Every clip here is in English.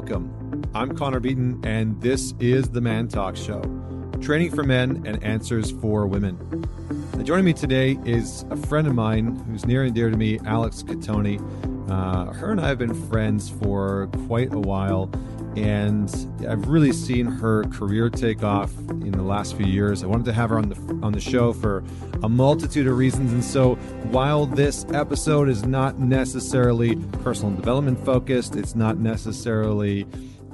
welcome. I'm Connor Beaton, and this is the Man Talk Show training for men and answers for women. Now, joining me today is a friend of mine who's near and dear to me, Alex Cattoni. Uh, her and I have been friends for quite a while, and I've really seen her career take off in the last few years. I wanted to have her on the on the show for a multitude of reasons, and so while this episode is not necessarily personal development focused, it's not necessarily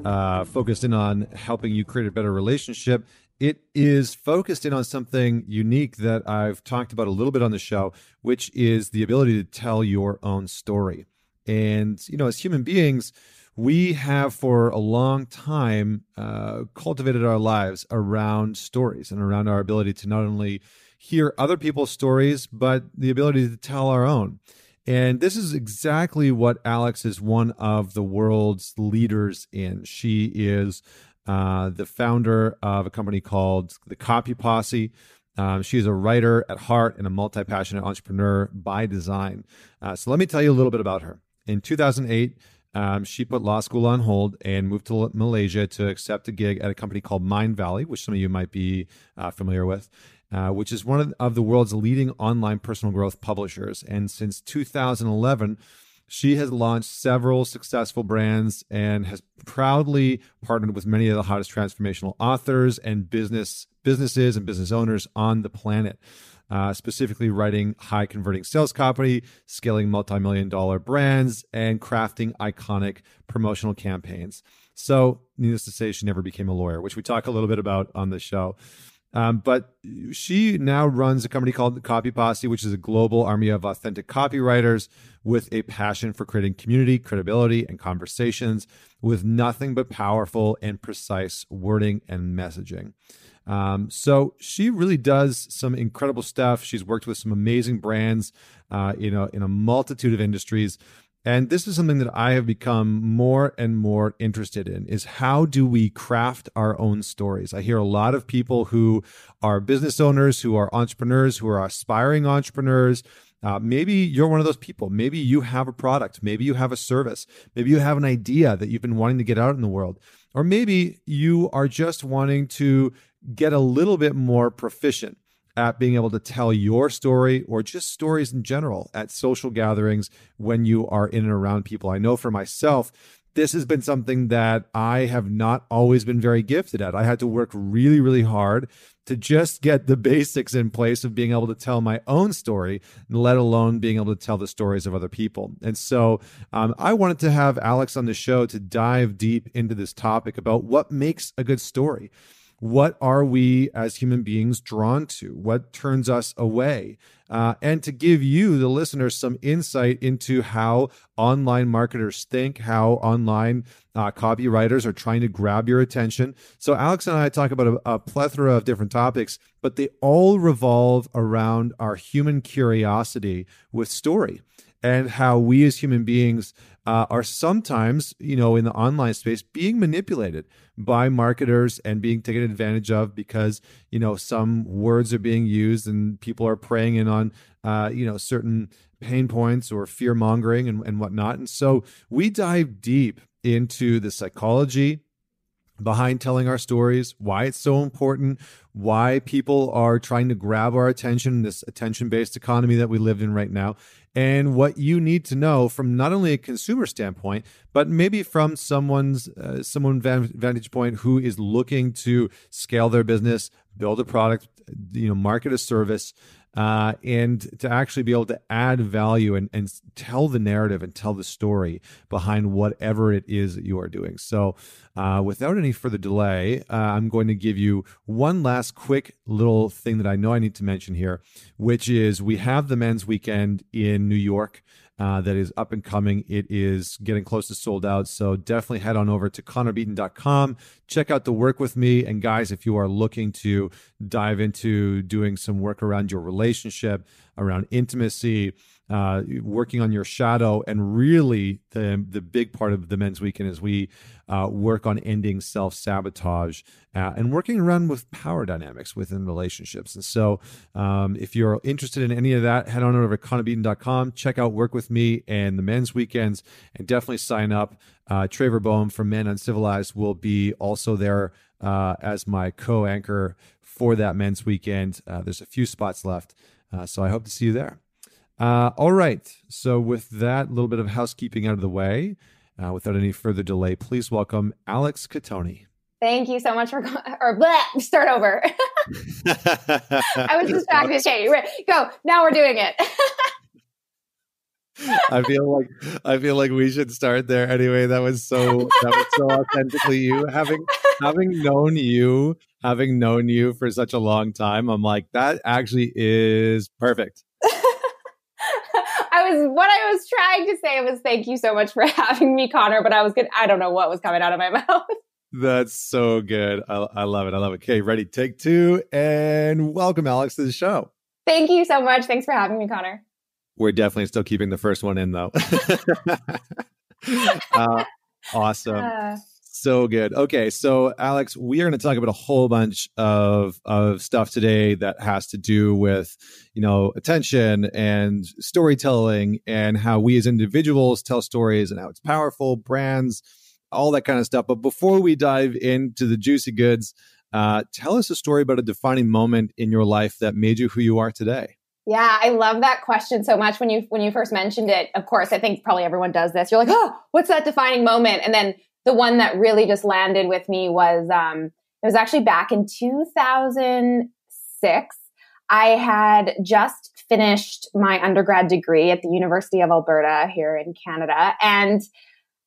uh, focused in on helping you create a better relationship it is focused in on something unique that I've talked about a little bit on the show, which is the ability to tell your own story. And, you know, as human beings, we have for a long time uh, cultivated our lives around stories and around our ability to not only hear other people's stories, but the ability to tell our own. And this is exactly what Alex is one of the world's leaders in. She is uh, the founder of a company called the Copy Posse. Um, she's a writer at heart and a multi passionate entrepreneur by design. Uh, so let me tell you a little bit about her. In 2008, um, she put law school on hold and moved to Malaysia to accept a gig at a company called Mindvalley, which some of you might be uh, familiar with, uh, which is one of, the world's leading online personal growth publishers. And since 2011, she has launched several successful brands and has proudly partnered with many of the hottest transformational authors and business businesses and business owners on the planet. Uh, specifically writing high converting sales copy, scaling multi million dollar brands, and crafting iconic promotional campaigns. So, needless to say, she never became a lawyer, which we talk a little bit about on the show. Um, but she now runs a company called Copy Posse, which is a global army of authentic copywriters with a passion for creating community, credibility, and conversations with nothing but powerful and precise wording and messaging. Um, so she really does some incredible stuff. She's worked with some amazing brands, uh, you know, in a multitude of industries. And this is something that I have become more and more interested in is how do we craft our own stories? I hear a lot of people who are business owners, who are entrepreneurs, who are aspiring entrepreneurs. Uh, maybe you're one of those people. Maybe you have a product. Maybe you have a service. Maybe you have an idea that you've been wanting to get out in the world. Or maybe you are just wanting to get a little bit more proficient at being able to tell your story or just stories in general at social gatherings when you are in and around people. I know for myself, this has been something that I have not always been very gifted at. I had to work really, really hard to just get the basics in place of being able to tell my own story, let alone being able to tell the stories of other people. And so um, I wanted to have Alex on the show to dive deep into this topic about what makes a good story what are we as human beings drawn to? What turns us away? Uh, and to give you, the listeners, some insight into how online marketers think, how online uh, copywriters are trying to grab your attention. So, Alex and I talk about a, a plethora of different topics, but they all revolve around our human curiosity with story and how we as human beings uh, are sometimes, you know, in the online space being manipulated by marketers and being taken advantage of because, you know, some words are being used and people are preying in on, uh, you know, certain pain points or fear mongering and, and whatnot. And so we dive deep into the psychology behind telling our stories, why it's so important, why people are trying to grab our attention, this attention based economy that we live in right now, and what you need to know from not only a consumer standpoint, but maybe from someone's uh, someone vantage point who is looking to scale their business, build a product, you know, market a service, uh, and to actually be able to add value and, and tell the narrative and tell the story behind whatever it is that you are doing. So, uh, without any further delay, uh, I'm going to give you one last quick little thing that I know I need to mention here, which is we have the men's weekend in New York uh, that is up and coming. It is getting close to sold out. So definitely head on over to connorbeaton.com. Check out the work with me. And guys, if you are looking to dive into doing some work around your relationship, around intimacy, uh, working on your shadow, and really the the big part of the men's weekend is we uh, work on ending self sabotage uh, and working around with power dynamics within relationships. And so, um, if you're interested in any of that, head on over to connorbeaton.com, check out Work with Me and the men's weekends, and definitely sign up. Uh, Trevor Boehm from Men Uncivilized will be also there uh, as my co anchor for that men's weekend. Uh, there's a few spots left. So I hope to see you there. Uh, all right. So, with that little bit of housekeeping out of the way, uh, without any further delay, please welcome Alex Cattoni. Thank you so much for or bleh, start over. I was distracted. Okay, go. Now we're doing it. I feel like I feel like we should start there anyway. That was so that was so authentically you having having known you having known you for such a long time. I'm like that actually is perfect. I was what I was trying to say was thank you so much for having me, Connor. But I was good. I don't know what was coming out of my mouth. That's so good. I, I love it. I love it. Okay, ready? Take two, and welcome, Alex, to the show. Thank you so much. Thanks for having me, Connor. We're definitely still keeping the first one in, though. uh, awesome. Uh, so good. Okay, so Alex, we are going to talk about a whole bunch of of stuff today that has to do with, you know, attention and storytelling and how we as individuals tell stories and how it's powerful, brands, all that kind of stuff. But before we dive into the juicy goods, uh, tell us a story about a defining moment in your life that made you who you are today. Yeah, I love that question so much. When you when you first mentioned it, of course, I think probably everyone does this. You're like, oh, what's that defining moment? And then the one that really just landed with me was um, it was actually back in 2006. I had just finished my undergrad degree at the University of Alberta here in Canada, and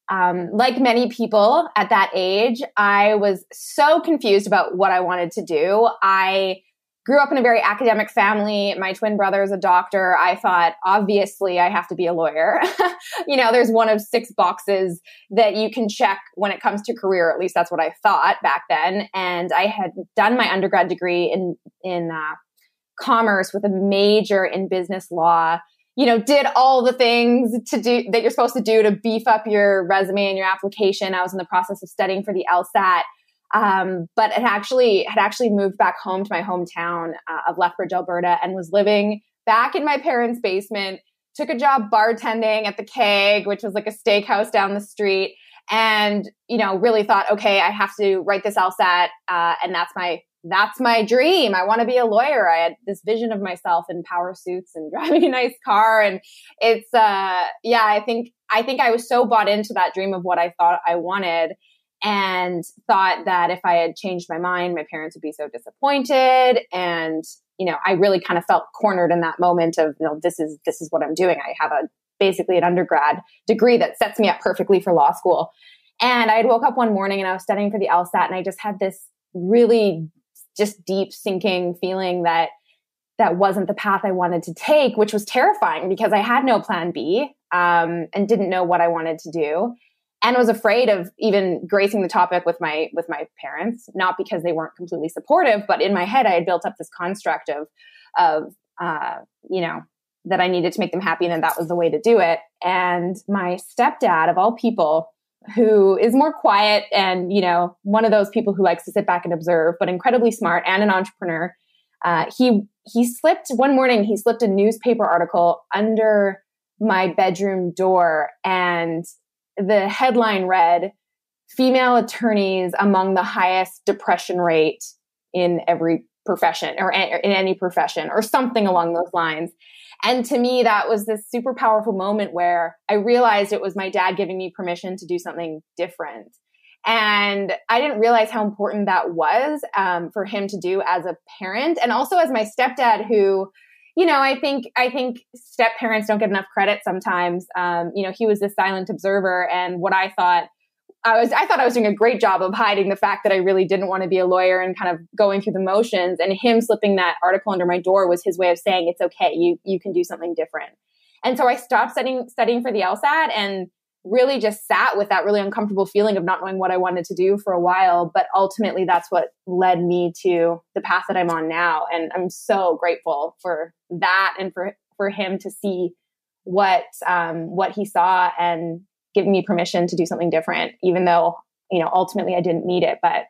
um, like many people at that age, I was so confused about what I wanted to do. I grew up in a very academic family. My twin brother is a doctor. I thought, obviously, I have to be a lawyer. you know, there's one of six boxes that you can check when it comes to career. At least that's what I thought back then. And I had done my undergrad degree in in uh, commerce with a major in business law you know, did all the things to do that you're supposed to do to beef up your resume and your application. I was in the process of studying for the LSAT. Um, but it actually had actually moved back home to my hometown uh, of Lethbridge, Alberta, and was living back in my parents' basement. Took a job bartending at the Keg, which was like a steakhouse down the street, and you know, really thought, okay, I have to write this LSAT, uh, and that's my that's my dream. I want to be a lawyer. I had this vision of myself in power suits and driving a nice car. And it's, uh, yeah, I think, I think I was so bought into that dream of what I thought I wanted and thought that if I had changed my mind, my parents would be so disappointed. And, you know, I really kind of felt cornered in that moment of, you know, this is, this is what I'm doing. I have a, basically an undergrad degree that sets me up perfectly for law school. And I had woke up one morning and I was studying for the LSAT and I just had this really just deep sinking feeling that that wasn't the path I wanted to take, which was terrifying because I had no plan B um, and didn't know what I wanted to do, and was afraid of even gracing the topic with my with my parents. Not because they weren't completely supportive, but in my head I had built up this construct of of uh, you know that I needed to make them happy, and that was the way to do it. And my stepdad, of all people, who is more quiet and, you know, one of those people who likes to sit back and observe, but incredibly smart and an entrepreneur. Uh, he he slipped one morning. He slipped a newspaper article under my bedroom door, and the headline read, "Female attorneys among the highest depression rate in every profession or in any profession," or something along those lines. And to me, that was this super powerful moment where I realized it was my dad giving me permission to do something different. And I didn't realize how important that was um, for him to do as a parent and also as my stepdad, who, you know, I think I think step parents don't get enough credit sometimes. Um, you know, he was this silent observer, and what I thought I was I thought I was doing a great job of hiding the fact that I really didn't want to be a lawyer and kind of going through the motions. And him slipping that article under my door was his way of saying it's okay. You you can do something different. And so I stopped studying studying for the LSAT and really just sat with that really uncomfortable feeling of not knowing what I wanted to do for a while. But ultimately, that's what led me to the path that I'm on now. And I'm so grateful for that and for for him to see what um, what he saw and giving me permission to do something different, even though you know ultimately I didn't need it, but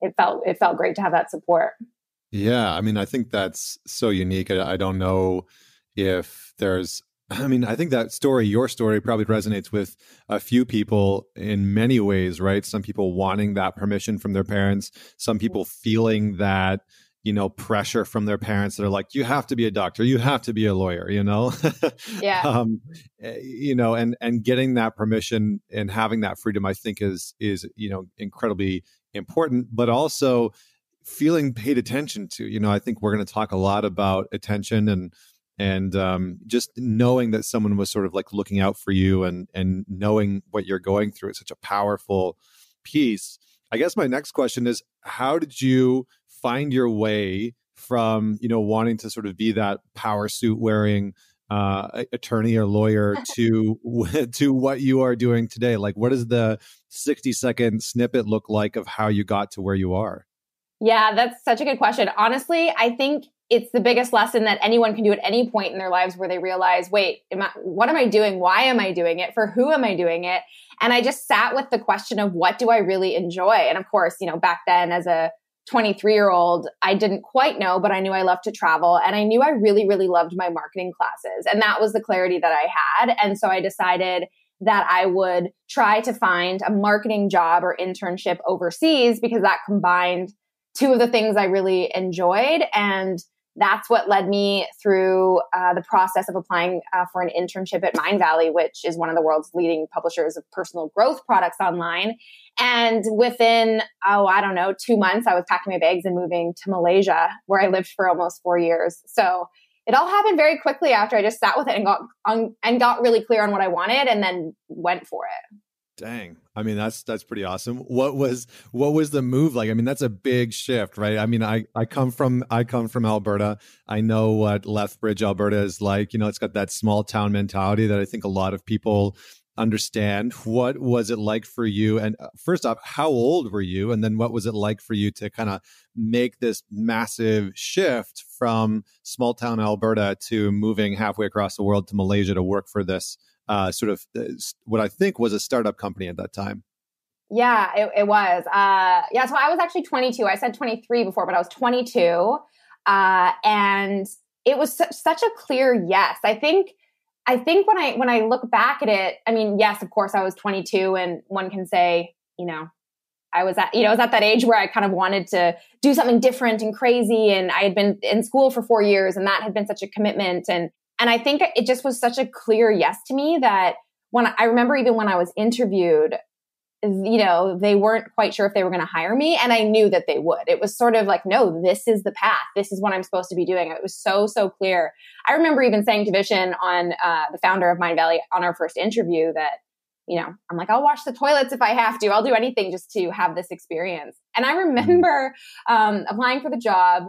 it felt it felt great to have that support. Yeah, I mean, I think that's so unique. I, I don't know if there's I mean, I think that story, your story, probably resonates with a few people in many ways, right? Some people wanting that permission from their parents, some people feeling that, you know, pressure from their parents that are like, you have to be a doctor, you have to be a lawyer, you know? Yeah. um, eh, you know, and and getting that permission and having that freedom, I think is is, you know, incredibly important, but also feeling paid attention to. You know, I think we're going to talk a lot about attention and and um, just knowing that someone was sort of like looking out for you and and knowing what you're going through is such a powerful piece. I guess my next question is how did you find your way from you know wanting to sort of be that power suit wearing uh, attorney or lawyer to to what you are doing today? Like what does the 60 second snippet look like of how you got to where you are? Yeah that's such a good question. Honestly i think it's the biggest lesson that anyone can do at any point in their lives where they realize, wait, am I, what am I doing? Why am I doing it? For who am I doing it? And I just sat with the question of what do I really enjoy? And of course, you know, back then as a 23 year old, I didn't quite know, but I knew I loved to travel and I knew I really, really loved my marketing classes. And that was the clarity that I had. And so I decided that I would try to find a marketing job or internship overseas because that combined two of the things I really enjoyed and that's what led me through uh, the process of applying uh, for an internship at Mindvalley, which is one of the world's leading publishers of personal growth products online. And within, oh, I don't know, two months, I was packing my bags and moving to Malaysia, where I lived for almost four years. So it all happened very quickly after I just sat with it and got on, and got really clear on what I wanted, and then went for it. Dang. I mean that's that's pretty awesome. What was what was the move like? I mean that's a big shift, right? I mean I I come from I come from Alberta. I know what Lethbridge Alberta is like. You know, it's got that small town mentality that I think a lot of people understand. What was it like for you? And uh, first off, how old were you? And then what was it like for you to kind of make this massive shift from small town Alberta to moving halfway across the world to Malaysia to work for this uh, sort of uh, what I think was a startup company at that time. Yeah, it, it was. Uh, yeah, so I was actually 22. I said 23 before, but I was 22, uh, and it was su- such a clear yes. I think. I think when I when I look back at it, I mean, yes, of course, I was 22, and one can say, you know, I was at, you know, I was at that age where I kind of wanted to do something different and crazy. And I had been in school for four years and that had been such a commitment. And and I think it just was such a clear yes to me that when I remember even when I was interviewed, you know, they weren't quite sure if they were going to hire me. And I knew that they would. It was sort of like, no, this is the path. This is what I'm supposed to be doing. It was so, so clear. I remember even saying to Vishen on uh, the founder of Mindvalley on our first interview that, you know, I'm like, I'll wash the toilets if I have to. I'll do anything just to have this experience. And I remember um, applying for the job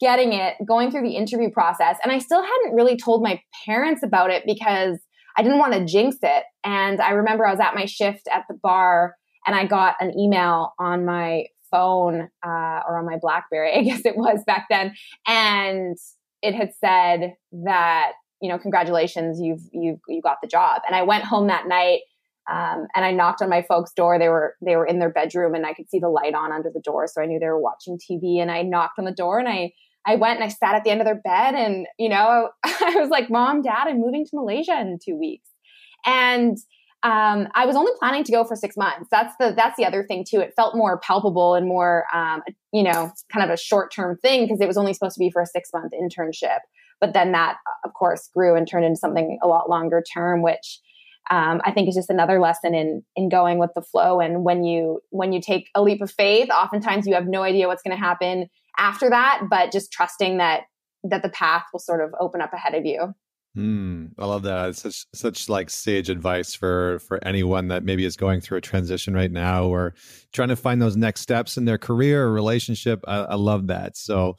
getting it, going through the interview process. And I still hadn't really told my parents about it because I didn't want to jinx it. And I remember I was at my shift at the bar and I got an email on my phone uh, or on my Blackberry, I guess it was back then. And it had said that, you know, congratulations, you've, you've, you got the job. And I went home that night um, and I knocked on my folks' door. They were they were in their bedroom, and I could see the light on under the door, so I knew they were watching TV. And I knocked on the door, and I I went and I sat at the end of their bed and, you know, I was like, Mom, Dad, I'm moving to Malaysia in two weeks. And um, I was only planning to go for six months. That's the that's the other thing too. It felt more palpable and more um, you know, kind of a short term thing because it was only supposed to be for a six month internship. But then that, of course, grew and turned into something a lot longer term, which um, I think is just another lesson in in going with the flow. And when you when you take a leap of faith, oftentimes you have no idea what's going to happen after that, but just trusting that that the path will sort of open up ahead of you. Mm, I love that. It's such such like sage advice for for anyone that maybe is going through a transition right now or trying to find those next steps in their career or relationship. I, I love that. So,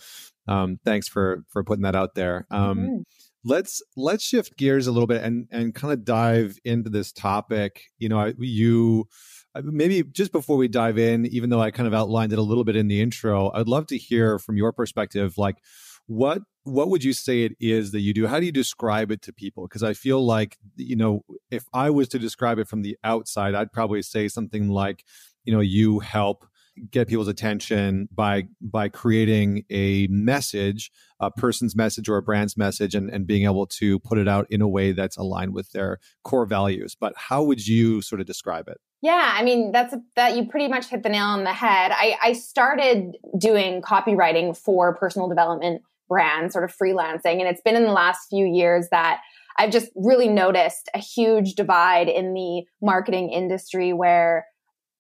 um, thanks for for putting that out there. Um, mm-hmm. Let's let's shift gears a little bit and and kind of dive into this topic. You know, you Uh, maybe just before we dive in, even though I kind of outlined it a little bit in the intro, I'd love to hear from your perspective, like what what would you say it is that you do? How do you describe it to people? Because I feel like, you know, if I was to describe it from the outside, I'd probably say something like, you know, you help get people's attention by by creating a message, a person's message or a brand's message, and, and being able to put it out in a way that's aligned with their core values. But how would you sort of describe it? Yeah, I mean that's that you pretty much hit the nail on the head. I, I started doing copywriting for personal development brands, sort of freelancing. And it's been in the last few years that I've just really noticed a huge divide in the marketing industry where,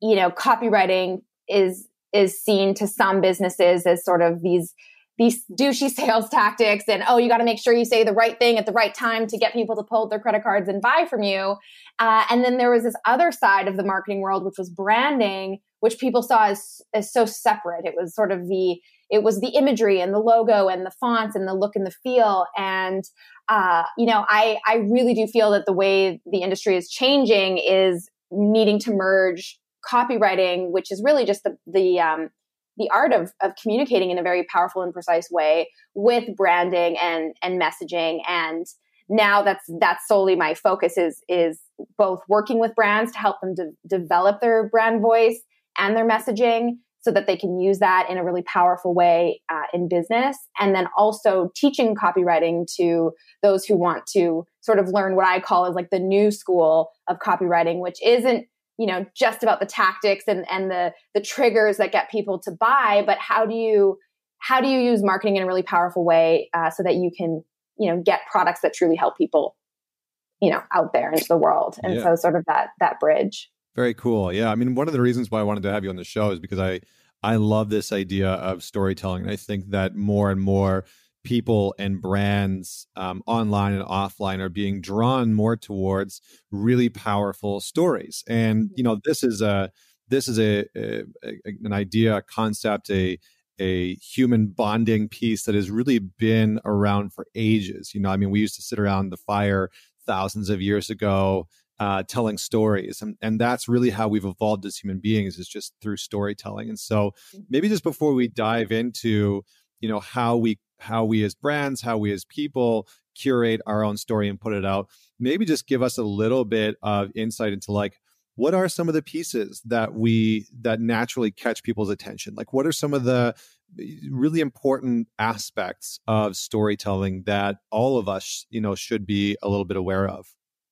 you know, copywriting is is seen to some businesses as sort of these these douchey sales tactics and oh you got to make sure you say the right thing at the right time to get people to pull their credit cards and buy from you. Uh, and then there was this other side of the marketing world which was branding which people saw as, as so separate. It was sort of the it was the imagery and the logo and the fonts and the look and the feel. And uh, you know i i really do feel that the way the industry is changing is needing to merge copywriting which is really just the the um, the art of, of communicating in a very powerful and precise way with branding and and messaging and now that's that's solely my focus is is both working with brands to help them de- develop their brand voice and their messaging so that they can use that in a really powerful way uh, in business. And then also teaching copywriting to those who want to sort of learn what I call is like the new school of copywriting, which isn't you know just about the tactics and and the the triggers that get people to buy but how do you how do you use marketing in a really powerful way uh, so that you can you know get products that truly help people you know out there into the world and yeah. so sort of that that bridge very cool. Yeah. I mean, one of the reasons why I wanted to have you on the show is because I I love this idea of storytelling. I think that more and more people and brands um, online and offline are being drawn more towards really powerful stories. And you know, this is a this is a, a, a an idea, a concept, a a human bonding piece that has really been around for ages. You know, I mean, we used to sit around the fire thousands of years ago uh, telling stories and, and that's really how we've evolved as human beings is just through storytelling and so mm-hmm. maybe just before we dive into you know how we how we as brands how we as people curate our own story and put it out. Maybe just give us a little bit of insight into like what are some of the pieces that we that naturally catch people's attention? Like what are some of the eh, really important aspects of storytelling that all of us you know should be a little bit aware of?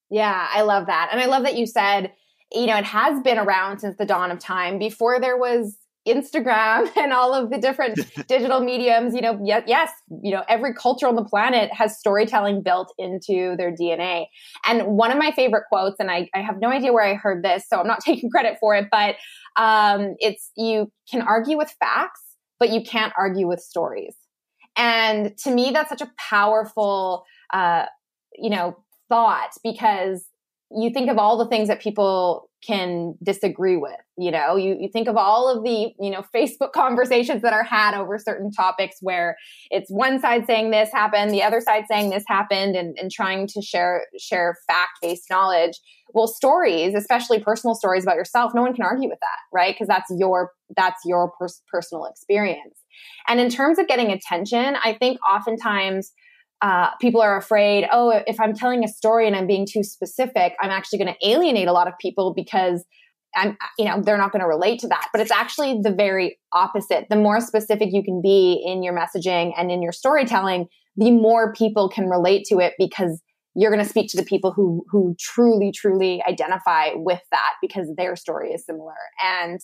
Yeah, I love that. And I love that you said, you know, it has been around since the dawn of time. Before there was Instagram and all of the different digital mediums, you know, yes, you know, every culture on the planet has storytelling built into their DNA. And one of my favorite quotes, and I, I have no idea where I heard this, so I'm not taking credit for it, but um, it's you can argue with facts, but you can't argue with stories. And to me, that's such a powerful, uh, you know, thought because you think of all the things that people can disagree with you know? You, you think of all of the you know facebook conversations that are had over certain topics where it's one side saying this happened the other side saying this happened and, and trying to share share fact-based knowledge. Well stories especially personal stories about yourself no one can argue with that right? Because that's your that's your pers- personal experience. And in terms of getting attention i think oftentimes uh, people are afraid, oh, if I'm telling a story and I'm being too specific, I'm actually going to alienate a lot of people because I'm, you know, they're not going to relate to that. But it's actually the very opposite. The more specific you can be in your messaging and in your storytelling, the more people can relate to it because you're going to speak to the people who who truly, truly identify with that because their story is similar. And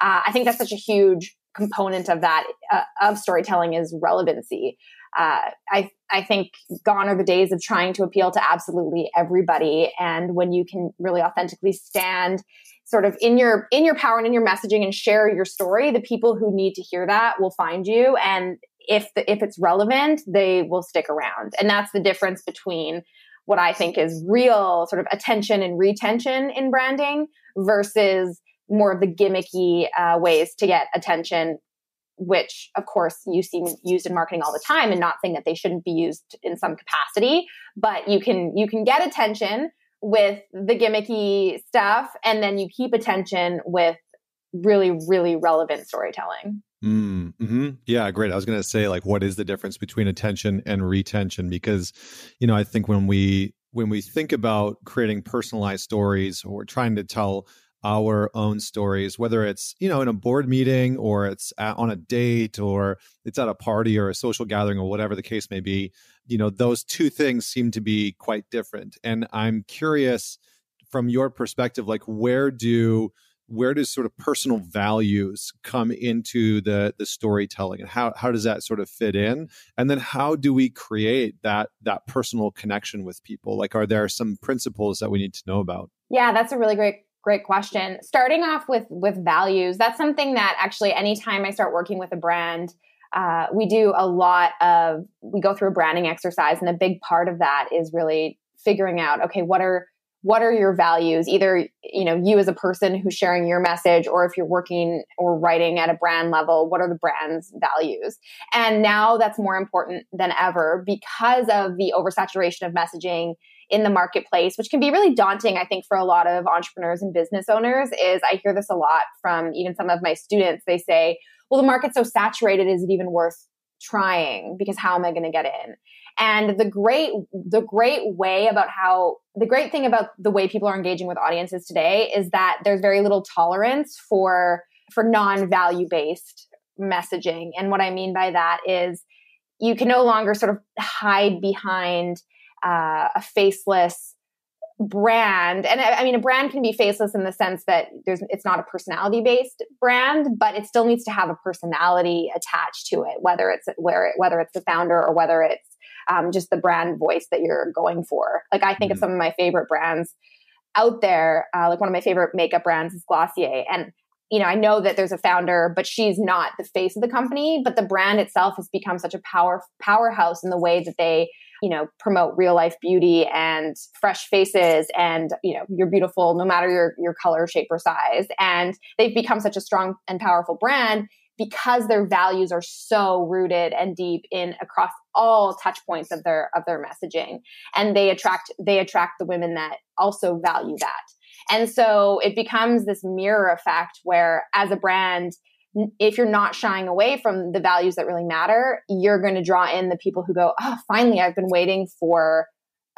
uh, I think that's such a huge component of that uh, of storytelling is relevancy uh, I I think gone are the days of trying to appeal to absolutely everybody. And when you can really authentically stand sort of in your in your power and in your messaging and share your story, the people who need to hear that will find you. And if the, if it's relevant, they will stick around. And that's the difference between what I think is real sort of attention and retention in branding versus more of the gimmicky uh, ways to get attention which of course you see used in marketing all the time and not saying that they shouldn't be used in some capacity but you can you can get attention with the gimmicky stuff and then you keep attention with really really relevant storytelling Mm, hmm Yeah, great. I was going to say, like, what is the difference between attention and retention? Because, you know, I think when we when we think about creating personalized stories or trying to tell our own stories, whether it's you know in a board meeting or it's at, on a date or it's at a party or a social gathering or whatever the case may be, you know, those two things seem to be quite different. And I'm curious from your perspective, like, where do where does sort of personal values come into the the storytelling? And how how does that sort of fit in? And then how do we create that that personal connection with people? Like are there some principles that we need to know about? Yeah that's a really great great question. Starting off with with values that's something that actually anytime i start working with a brand uh, we do a lot of we go through a branding exercise and a big part of that is really figuring out okay what are what are your values? Either you know you as a person who's sharing your message or if you're working or writing at a brand level what are the brand's values? And now that's more important than ever because of the oversaturation of messaging in the marketplace which can be really daunting i think for a lot of entrepreneurs and business owners is i hear this a lot from even some of my students. They say well the market's so saturated is it even worth trying? Because how am i going to get in? And the great, the great way about how, the great thing about the way people are engaging with audiences today is that there's very little tolerance for, for non-value based messaging. And what I mean by that is you can no longer sort of hide behind uh, a faceless brand and I, mean a brand can be faceless in the sense that there's it's not a personality based brand but it still needs to have a personality attached to it whether it's where it, whether it's the founder or whether it's um, just the brand voice that you're going for. Like I think mm-hmm. of some of my favorite brands out there. Uh, like one of my favorite makeup brands is Glossier, and you know I know that there's a founder, but she's not the face of the company. But the brand itself has become such a power powerhouse in the way that they you know promote real life beauty and fresh faces and you know you're beautiful no matter your your color shape or size. And they've become such a strong and powerful brand because their values are so rooted and deep in across all touch points of their of their messaging. And they attract they attract the women that also value that. And so it becomes this mirror effect where as a brand if you're not shying away from the values that really matter you're going to draw in the people who go oh finally i've been waiting for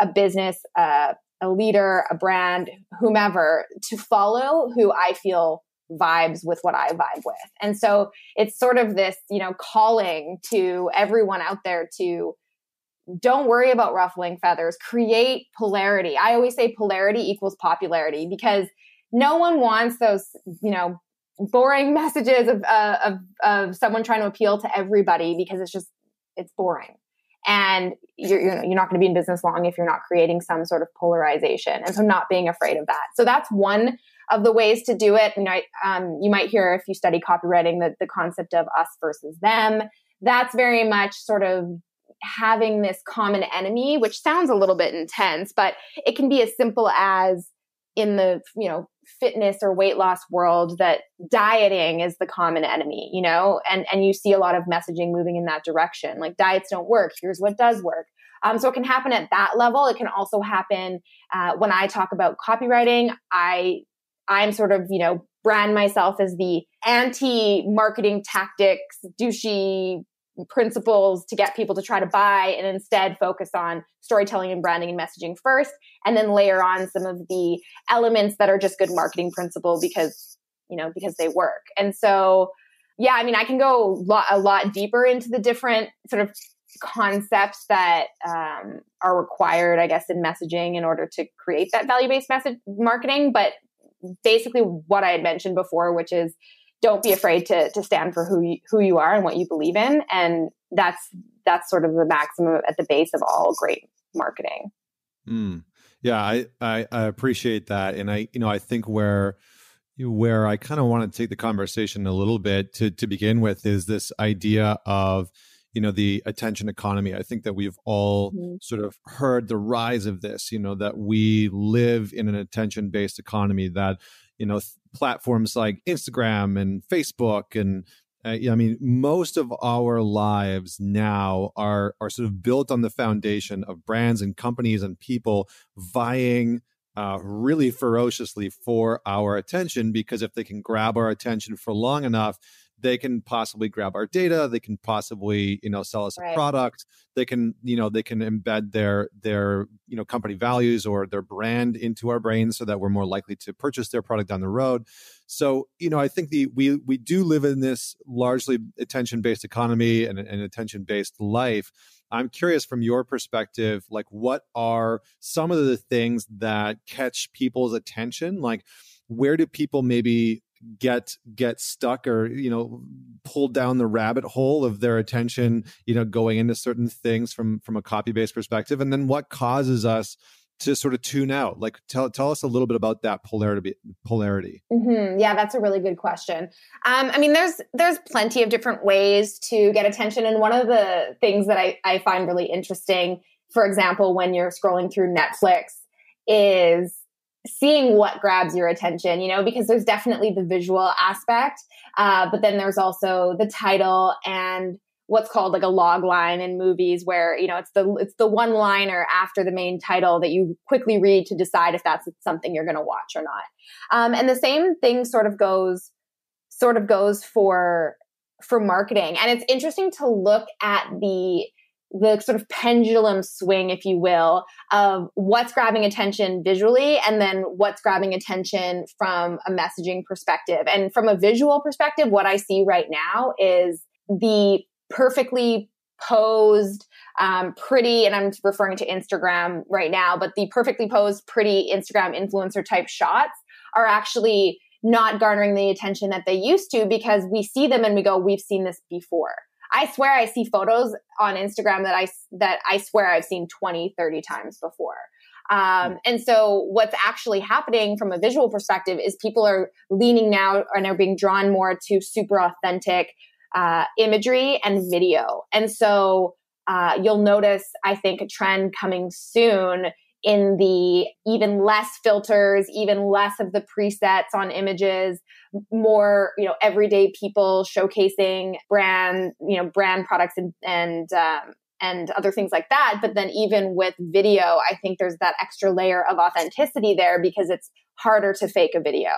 a business uh, a leader a brand whomever to follow who i feel vibes with what I vibe with. And so it's sort of this, you know, calling to everyone out there to don't worry about ruffling feathers, create polarity. I always say polarity equals popularity because no one wants those, you know, boring messages of, uh, of, of someone trying to appeal to everybody because it's just, it's boring. And you're, you're not going to be in business long if you're not creating some sort of polarization. And so not being afraid of that. So that's one of the ways to do it. You know, um, you might hear if you study copywriting the, the concept of us versus them. That's very much sort of having this common enemy, which sounds a little bit intense, but it can be as simple as in the you know fitness or weight loss world that dieting is the common enemy you know? And and you see a lot of messaging moving in that direction like diets don't work here's what does work. Um, so it can happen at that level. It can also happen uh, when i talk about copywriting i I'm sort of, you know, brand myself as the anti marketing tactics, douchey principles to get people to try to buy and instead focus on storytelling and branding and messaging first and then layer on some of the elements that are just good marketing principle because you know because they work. And so yeah i mean i can go a lot, a lot deeper into the different sort of concepts that um, are required i guess in messaging in order to create that value-based message marketing but basically what I had mentioned before, which is don't be afraid to to stand for who you, who you are and what you believe in, and that's that's sort of the maximum at the base of all great marketing. Mm. Yeah, I, I I appreciate that, and I you know I think where where I kind of want to take the conversation a little bit to to begin with is this idea of you know the attention economy i think that we've all mm-hmm. sort of heard the rise of this you know that we live in an attention based economy that you know th- platforms like instagram and facebook and uh, I mean, most of our lives now are are sort of built on the foundation of brands and companies and people vying uh, really ferociously for our attention. Because if they can grab our attention for long enough, they can possibly grab our data they can possibly you know sell us right. a product they can you know they can embed their their you know company values or their brand into our brains so that we're more likely to purchase their product down the road. So you know i think the we we do live in this largely attention based economy and an attention based life. I'm curious from your perspective like what are some of the things that catch people's attention? Like where do people maybe get get stuck or you know pulled down the rabbit hole of their attention you know going into certain things from from a copy based perspective? And then what causes us to sort of tune out? Like tell tell us a little bit about that polarity polarity. Mm-hmm. yeah that's a really good question. Um, i mean there's there's plenty of different ways to get attention and one of the things that i, I find really interesting for example when you're scrolling through netflix is seeing what grabs your attention, you know, because there's definitely the visual aspect, uh, but then there's also the title and what's called like a log line in movies where you know it's the it's the one liner after the main title that you quickly read to decide if that's something you're going to watch or not. Um, and the same thing sort of goes sort of goes for for marketing. And it's interesting to look at the the sort of pendulum swing, if you will, of what's grabbing attention visually and then what's grabbing attention from a messaging perspective. And from a visual perspective, what I see right now is the perfectly posed, um, pretty, and I'm referring to Instagram right now, but the perfectly posed, pretty Instagram influencer type shots are actually not garnering the attention that they used to because we see them and we go, we've seen this before. I swear I see photos on Instagram that I that I swear I've seen 20, 30 times before. Um, and so what's actually happening from a visual perspective is people are leaning now and are being drawn more to super authentic uh, imagery and video. And so uh, you'll notice, I think, a trend coming soon in the even less filters, even less of the presets on images, more you know everyday people showcasing brand you know brand products and and um, and other things like that. But then even with video, I think there's that extra layer of authenticity there because it's harder to fake a video.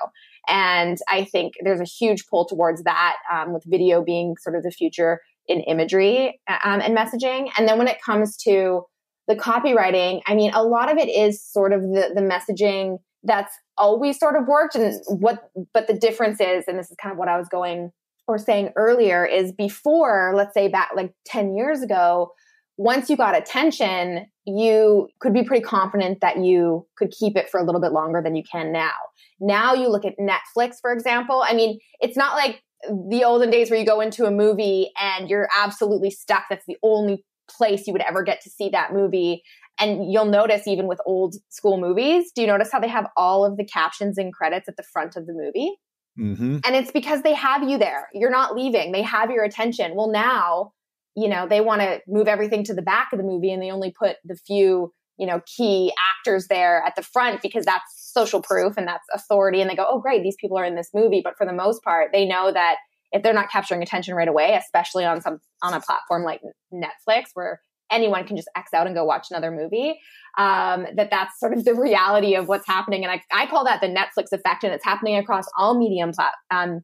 And I think there's a huge pull towards that um, with video being sort of the future in imagery um, and messaging. And then when it comes to the copywriting, I mean, a lot of it is sort of the, the messaging that's always sort of worked. And what, but the difference is, and this is kind of what I was going or saying earlier, is before, let's say back like 10 years ago, once you got attention, you could be pretty confident that you could keep it for a little bit longer than you can now. Now you look at Netflix, for example. I mean, it's not like the olden days where you go into a movie and you're absolutely stuck. That's the only place you would ever get to see that movie. And you'll notice even with old school movies, do you notice how they have all of the captions and credits at the front of the movie? Mm-hmm. And it's because they have you there. You're not leaving. They have your attention. Well, now, you know, they want to move everything to the back of the movie and they only put the few, you know, key actors there at the front because that's social proof and that's authority. And they go, oh, great, these people are in this movie. But for the most part, they know that if they're not capturing attention right away, especially on some on a platform like Netflix where anyone can just X out and go watch another movie. Um, that that's sort of the reality of what's happening, and I, I call that the Netflix effect, and it's happening across all medium plat, um,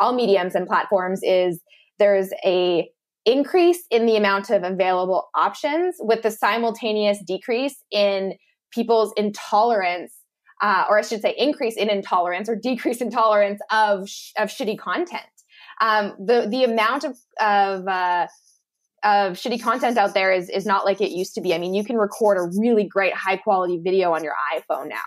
all mediums and platforms. Is there's a increase in the amount of available options with the simultaneous decrease in people's intolerance uh, or I should say, increase in intolerance or decrease in tolerance of sh- of shitty content um, the the amount of of uh, of shitty content out there is is not like it used to be. I mean, you can record a really great high quality video on your iPhone now,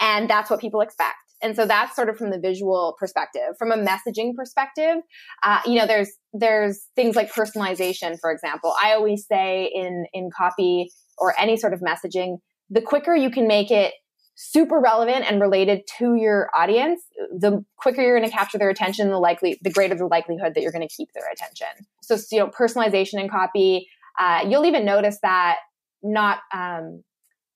and that's what people expect. And so that's sort of from the visual perspective. From a messaging perspective, uh, you know, there's there's things like personalization, for example. I always say in in copy or any sort of messaging, the quicker you can make it super relevant and related to your audience, the quicker you're going to capture their attention, the likely, the greater the likelihood that you're going to keep their attention. So, you know, personalization and copy. Uh, you'll even notice that not um,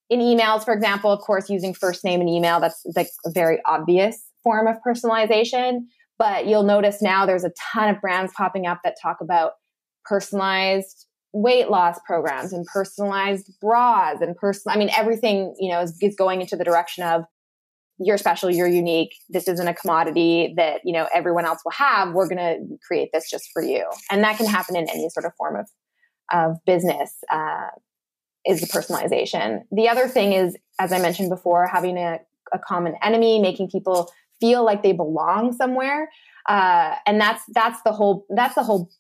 in emails, for example, of course, using first name and email. That's like a very obvious form of personalization. But you'll notice now there's a ton of brands popping up that talk about personalized weight loss programs and personalized bras and personal i mean everything you know is, is, going into the direction of you're special, you're unique. This isn't a commodity that, you know, everyone else will have. We're going to create this just for you. And that can happen in any sort of form of, of business, uh, is the personalization. The other thing is, as I mentioned before, having a, a common enemy, making people feel like they belong somewhere. Uh, and that's, that's the whole, that's the whole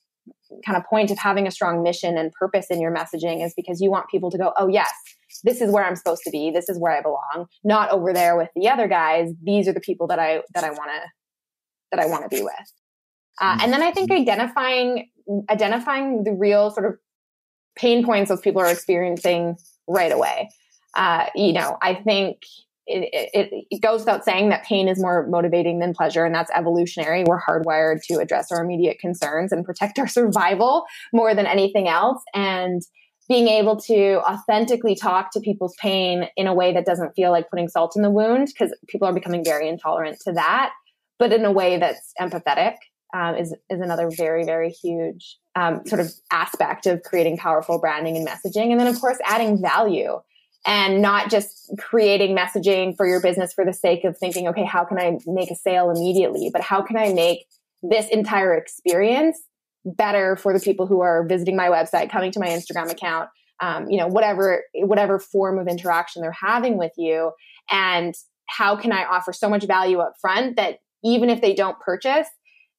kind of point of having a strong mission and purpose in your messaging is because you want people to go, oh, yes, this is where I'm supposed to be. This is where I belong. Not over there with the other guys. These are the people that I that I want to that I want to be with. Uh, and then I think identifying identifying the real sort of pain points those people are experiencing right away. Uh, you know, I think it, it, it, goes without saying that pain is more motivating than pleasure, and that's evolutionary. We're hardwired to address our immediate concerns and protect our survival more than anything else. And being able to authentically talk to people's pain in a way that doesn't feel like putting salt in the wound, because people are becoming very intolerant to that, but in a way that's empathetic. Um, is is another very very huge um, sort of aspect of creating powerful branding and messaging, and then of course adding value and not just creating messaging for your business for the sake of thinking, okay, how can I make a sale immediately? But how can I make this entire experience better for the people who are visiting my website, coming to my Instagram account, um, you know, whatever whatever form of interaction they're having with you, and how can I offer so much value up front that even if they don't purchase,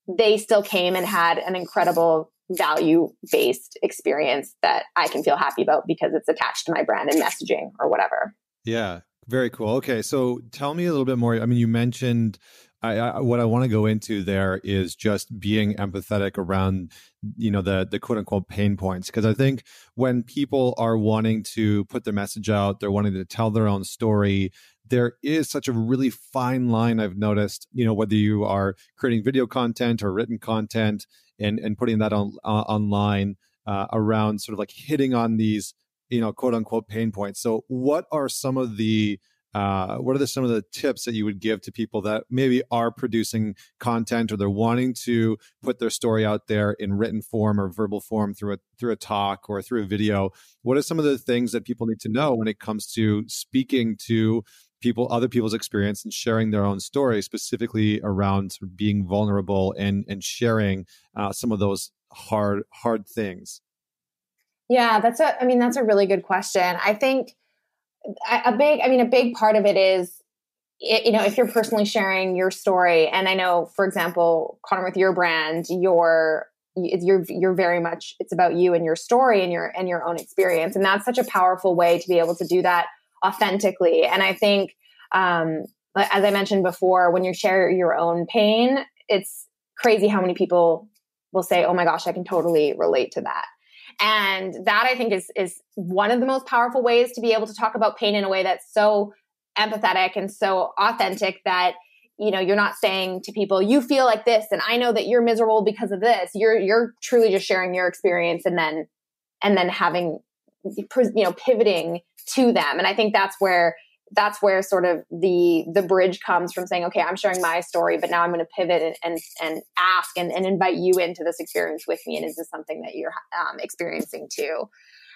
they still came and had an incredible value based experience that I can feel happy about because it's attached to my brand and messaging or whatever. Yeah, very cool. Okay, so tell me a little bit more. I mean, you mentioned I, I, what I want to go into there is just being empathetic around, you know, the the quote unquote pain points because I think when people are wanting to put their message out, they're wanting to tell their own story. There is such a really fine line I've noticed, you know, whether you are creating video content or written content and and putting that on uh, online uh, around sort of like hitting on these, you know, quote unquote pain points. So, what are some of the uh, what are the, some of the tips that you would give to people that maybe are producing content or they're wanting to put their story out there in written form or verbal form through a through a talk or through a video? What are some of the things that people need to know when it comes to speaking to people other people's experience and sharing their own story specifically around being vulnerable and and sharing uh, some of those hard hard things. Yeah that's a i mean that's a really good question. I think a big i mean a big part of it is you know if you're personally sharing your story and i know for example connor with your brand your you're you're very much it's about you and your story and your and your own experience and that's such a powerful way to be able to do that authentically and i think um as i mentioned before when you share your own pain it's crazy how many people will say oh my gosh i can totally relate to that and that I think is is one of the most powerful ways to be able to talk about pain in a way that's so empathetic and so authentic that you know you're not saying to people you feel like this and I know that you're miserable because of this. You're you're truly just sharing your experience and then and then having you know pivoting to them. And I think that's where that's where sort of the the bridge comes from saying okay i'm sharing my story but now i'm going to pivot and, and, and ask and, and invite you into this experience with me. And is this something that you're um, experiencing too?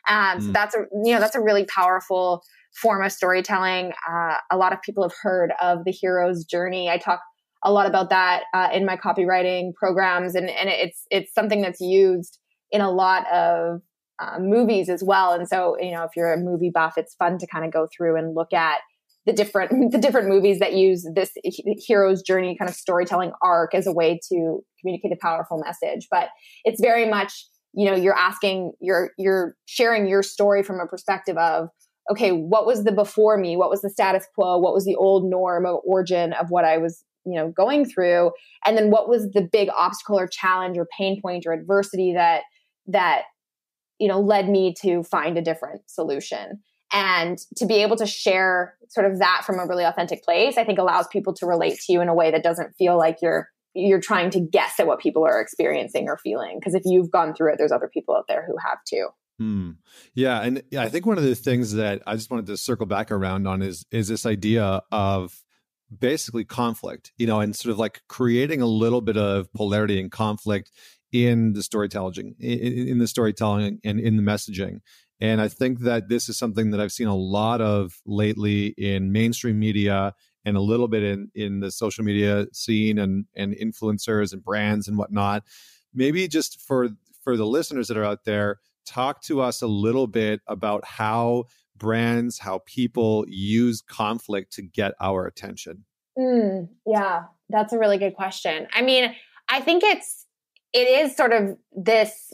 Um, mm. so that's a you know that's a really powerful form of storytelling. Uh, a lot of people have heard of the hero's journey. I talk a lot about that uh, in my copywriting programs. And, and it's it's something that's used in a lot of uh, movies as well. And so, you know, if you're a movie buff, it's fun to kind of go through and look at the different the different movies that use this hero's journey kind of storytelling arc as a way to communicate a powerful message. But it's very much, you know, you're asking, you're you're sharing your story from a perspective of okay, what was the before me? What was the status quo? What was the old norm or origin of what I was, you know, going through? And then what was the big obstacle or challenge or pain point or adversity that that you know led me to find a different solution. And to be able to share sort of that from a really authentic place i think allows people to relate to you in a way that doesn't feel like you're you're trying to guess at what people are experiencing or feeling. Because if you've gone through it there's other people out there who have too. Hmm. Yeah, and I think one of the things that I just wanted to circle back around on is is this idea of basically conflict, you know, and sort of like creating a little bit of polarity and conflict in the storytelling, in, in the storytelling and in the messaging. And I think that this is something that I've seen a lot of lately in mainstream media and a little bit in in the social media scene and and influencers and brands and whatnot. Maybe just for for the listeners that are out there, talk to us a little bit about how brands, how people use conflict to get our attention. Mm, yeah, that's a really good question. I mean, I think it's it is sort of this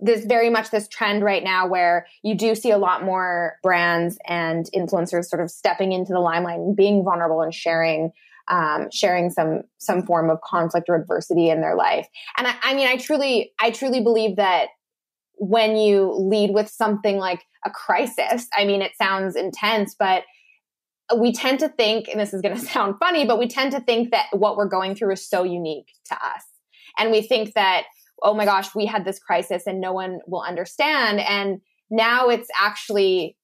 this very much this trend right now where you do see a lot more brands and influencers sort of stepping into the limelight and being vulnerable and sharing um, sharing some some form of conflict or adversity in their life. And I, I mean, I truly I truly believe that when you lead with something like a crisis, I mean, it sounds intense, but we tend to think, and this is going to sound funny, but we tend to think that what we're going through is so unique to us. And we think that oh my gosh, we had this crisis and no one will understand. And now it's actually,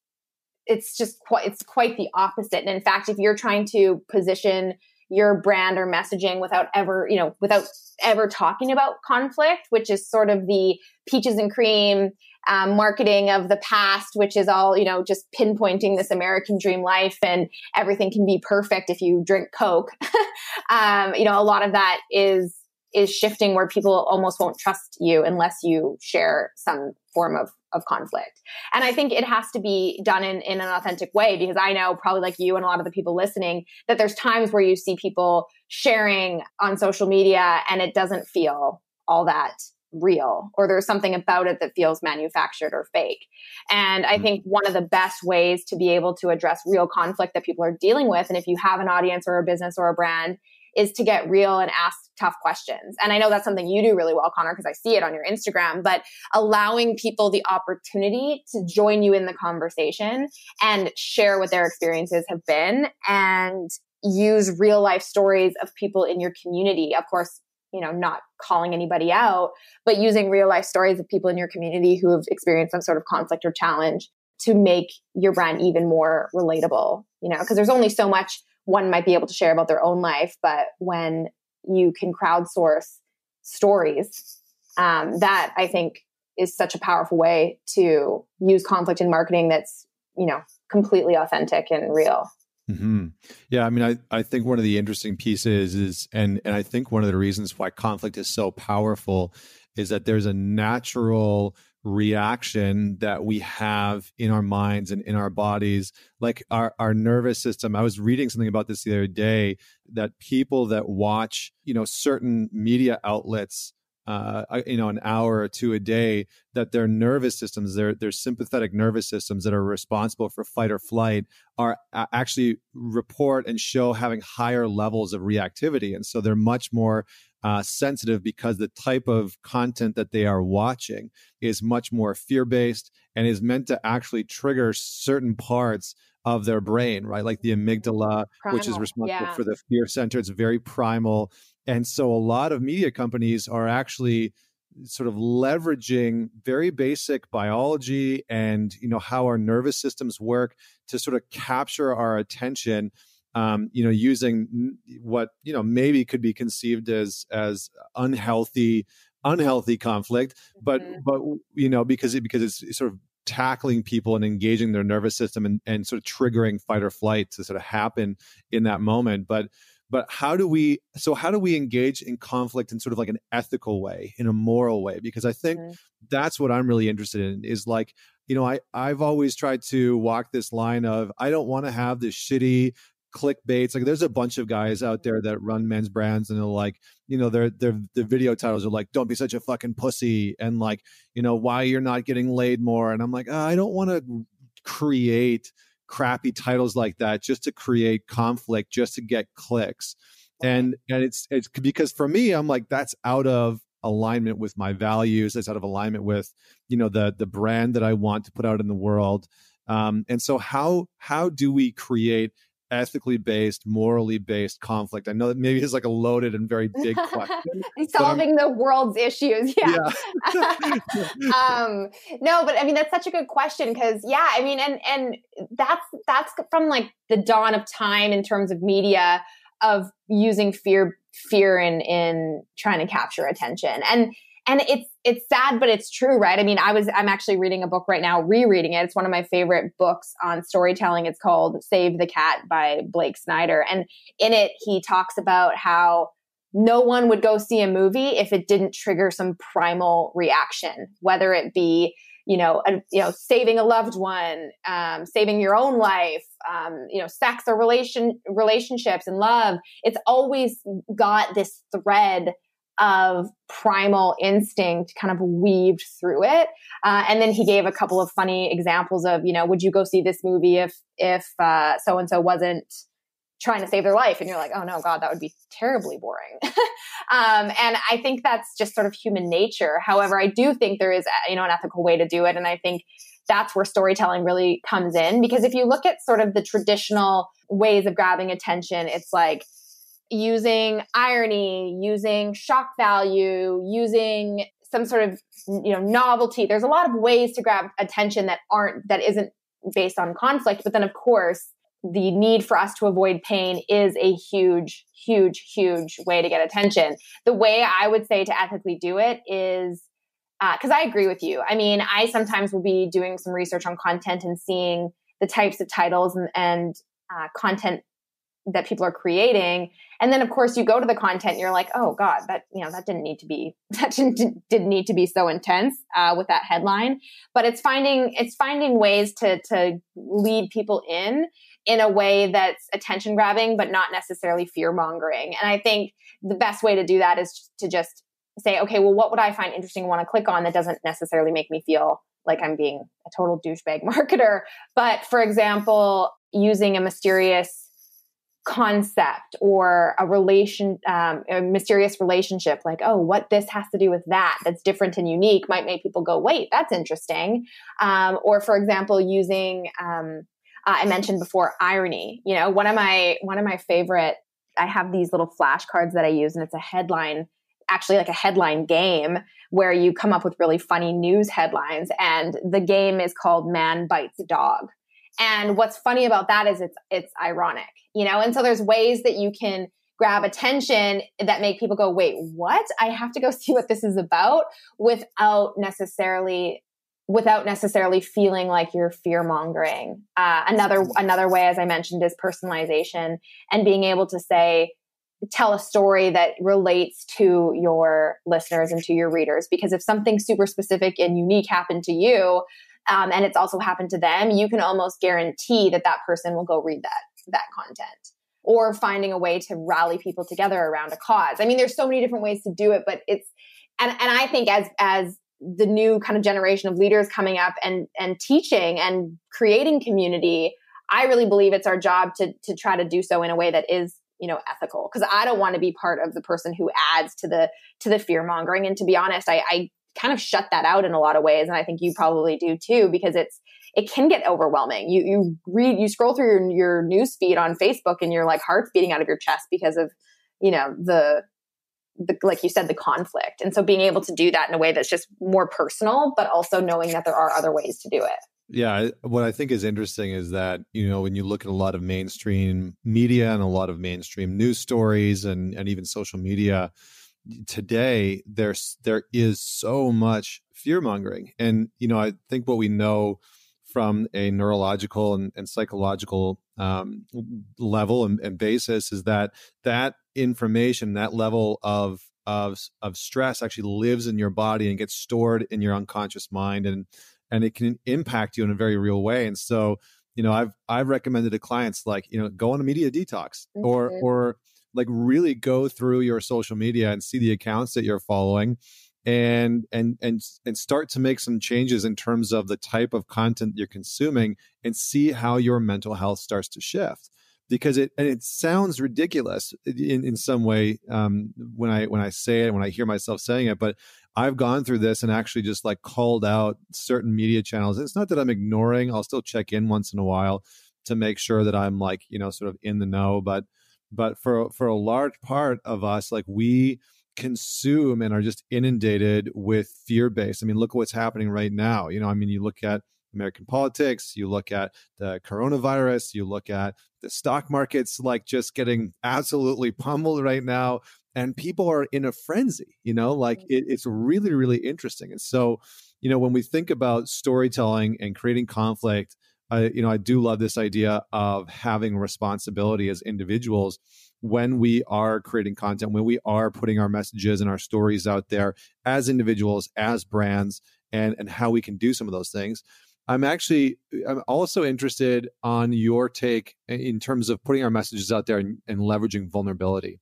it's just quite, it's quite the opposite. And in fact, if you're trying to position your brand or messaging without ever, you know, without ever talking about conflict, which is sort of the peaches and cream um, marketing of the past, which is all, you know, just pinpointing this American dream life and everything can be perfect if you drink Coke. um, you know, a lot of that is is shifting where people almost won't trust you unless you share some form of, of conflict. And I think it has to be done in, in an authentic way because I know probably like you and a lot of the people listening that there's times where you see people sharing on social media and it doesn't feel all that real or there's something about it that feels manufactured or fake. And I mm-hmm. think one of the best ways to be able to address real conflict that people are dealing with, and if you have an audience or a business or a brand, is to get real and ask tough questions. And I know that's something you do really well, Connor, because I see it on your Instagram, but allowing people the opportunity to join you in the conversation and share what their experiences have been and use real life stories of people in your community. Of course, you know, not calling anybody out, but using real life stories of people in your community who have experienced some sort of conflict or challenge to make your brand even more relatable, you know, because there's only so much one might be able to share about their own life, but when you can crowdsource stories, um, that I think is such a powerful way to use conflict in marketing that's you know completely authentic and real. Mm-hmm. Yeah, I mean, I, I think one of the interesting pieces is, and and I think one of the reasons why conflict is so powerful is that there's a natural reaction that we have in our minds and in our bodies. Like our, our nervous system i was reading something about this the other day that people that watch you know certain media outlets uh, you know, an hour or two a day, that their nervous systems, their their sympathetic nervous systems that are responsible for fight or flight, are actually report and show having higher levels of reactivity, and so they're much more uh, sensitive because the type of content that they are watching is much more fear based and is meant to actually trigger certain parts of their brain, right? Like the amygdala, primal, which is responsible yeah. for the fear center. It's very primal. And so a lot of media companies are actually sort of leveraging very basic biology and you know how our nervous systems work to sort of capture our attention um, you know, using what you know maybe could be conceived as as unhealthy unhealthy conflict, but mm-hmm. but you know because it because it's sort of tackling people and engaging their nervous system and, and sort of triggering fight or flight to sort of happen in that moment. But but how do we so how do we engage in conflict in sort of like an ethical way in a moral way because i think mm-hmm. that's what i'm really interested in is like you know i i've always tried to walk this line of i don't want to have this shitty clickbaits. Like there's a bunch of guys out there that run men's brands and they're like, you know, their their the video titles are like, "Don't be such a fucking pussy," and like, you know, why you're not getting laid more. And I'm like, oh, I don't want to create crappy titles like that just to create conflict, just to get clicks. And and it's it's because for me, I'm like, that's out of alignment with my values. It's out of alignment with, you know, the the brand that I want to put out in the world. Um, and so how how do we create ethically based, morally based conflict? I know that maybe it's like a loaded and very big question. Solving the world's issues. Yeah. yeah. um, no, but I mean, that's such a good question because, yeah, I mean, and, and that's, that's from like the dawn of time in terms of media of using fear, fear in, in trying to capture attention. And, and it's it's sad but it's true right? I mean i was i'm actually reading a book right now rereading it. It's one of my favorite books on storytelling. It's called save the cat by blake snyder. And in it he talks about how no one would go see a movie if it didn't trigger some primal reaction whether it be you know, a, you know, saving a loved one, um, saving your own life, um, you know, sex or relation relationships and love. It's always got this thread of primal instinct kind of weaved through it. Uh, and then he gave a couple of funny examples of, you know, would you go see this movie if if so and so wasn't trying to save their life? And you're like oh no god that would be terribly boring. Um, and i think that's just sort of human nature. However i do think there is you know an ethical way to do it. And i think that's where storytelling really comes in. Because if you look at sort of the traditional ways of grabbing attention it's like using irony using shock value using some sort of you know novelty there's a lot of ways to grab attention that aren't that isn't based on conflict but then of course the need for us to avoid pain is a huge, huge, huge way to get attention. The way I would say to ethically do it is because uh, I agree with you. I mean, I sometimes will be doing some research on content and seeing the types of titles and, and uh, content that people are creating and then of course you go to the content and you're like oh god that you know that didn't need to be that didn't, didn't need to be so intense uh, with that headline but it's finding it's finding ways to to lead people in in a way that's attention grabbing, but not necessarily fear mongering. And I think the best way to do that is to just say, okay, well, what would I find interesting want to click on that doesn't necessarily make me feel like I'm being a total douchebag marketer? But for example, using a mysterious concept or a relation um, a mysterious relationship like oh what this has to do with that that's different and unique might make people go wait that's interesting um, or for example using um, uh, I mentioned before irony. You know, one of my one of my favorite. I have these little flashcards that I use, and it's a headline, actually like a headline game where you come up with really funny news headlines. And the game is called "Man Bites Dog." And what's funny about that is it's it's ironic, you know. And so there's ways that you can grab attention that make people go, wait, what? I have to go see what this is about without necessarily without necessarily feeling like you're fear mongering. Uh, another another way, as I mentioned, is personalization and being able to say, tell a story that relates to your listeners and to your readers. Because if something super specific and unique happened to you, um, and it's also happened to them, you can almost guarantee that that person will go read that that content. Or finding a way to rally people together around a cause. I mean, there's so many different ways to do it, but it's and and I think as as the new kind of generation of leaders coming up and and teaching and creating community i really believe it's our job to to try to do so in a way that is you know ethical because i don't want to be part of the person who adds to the to the fear mongering and to be honest I, I kind of shut that out in a lot of ways and i think you probably do too because it's it can get overwhelming you you read you scroll through your, your news feed on facebook and you're like heart's beating out of your chest because of you know the the, like you said, the conflict. And so being able to do that in a way that's just more personal, but also knowing that there are other ways to do it. Yeah, what I think is interesting is that you know when you look at a lot of mainstream media and a lot of mainstream news stories and and even social media today, there's there is so much fear mongering, and you know I think what we know from a neurological and, and psychological um, level and, and basis is that that information, that level of of of stress actually lives in your body and gets stored in your unconscious mind and and it can impact you in a very real way. And so you know i've i've recommended to clients like you know go on a media detox or or like really go through your social media and see the accounts that you're following and and and and start to make some changes in terms of the type of content you're consuming and see how your mental health starts to shift because it and it sounds ridiculous in, in some way um, when I when I say it when I hear myself saying it, but I've gone through this and actually just like called out certain media channels. It's not that I'm ignoring; I'll still check in once in a while to make sure that I'm like you know sort of in the know. But but for for a large part of us, like we consume and are just inundated with fear based. I mean, look at what's happening right now. You know, I mean, you look at American politics, you look at the coronavirus, you look at the stock markets like just getting absolutely pummeled right now. and people are in a frenzy you know like mm. it, it's really really interesting and so you know when we think about storytelling and creating conflict I, you know, I do love this idea of having responsibility as individuals when we are creating content, when we are putting our messages and our stories out there as individuals, as brands, and and how we can do some of those things. I'm actually I'm also interested on your take in terms of putting our messages out there and, and leveraging vulnerability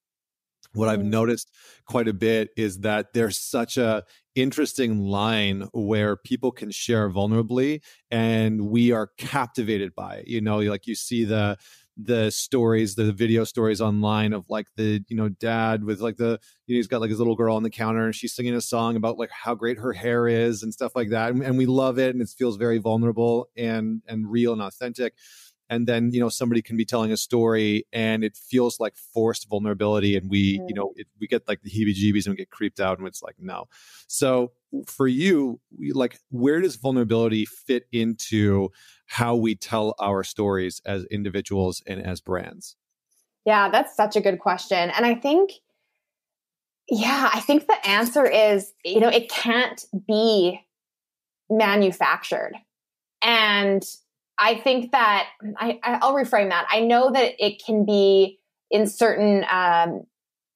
what I've mm. noticed quite a bit is that there's such a interesting line where people can share vulnerably and we are captivated by it. You know, like you see the the stories, the video stories online of like the, you know, dad with like the, you know, he's got like his little girl on the counter and she's singing a song about like how great her hair is and stuff like that. And, and we love it and it feels very vulnerable and and real and authentic and then you know somebody can be telling a story and it feels like forced vulnerability and we mm. you know it, we get like the heebie jeebies and we get creeped out and it's like no so for you like where does vulnerability fit into how we tell our stories as individuals and as brands yeah that's such a good question and i think yeah i think the answer is you know it can't be manufactured and I think that I, I'll reframe that. I know that it can be in certain, um,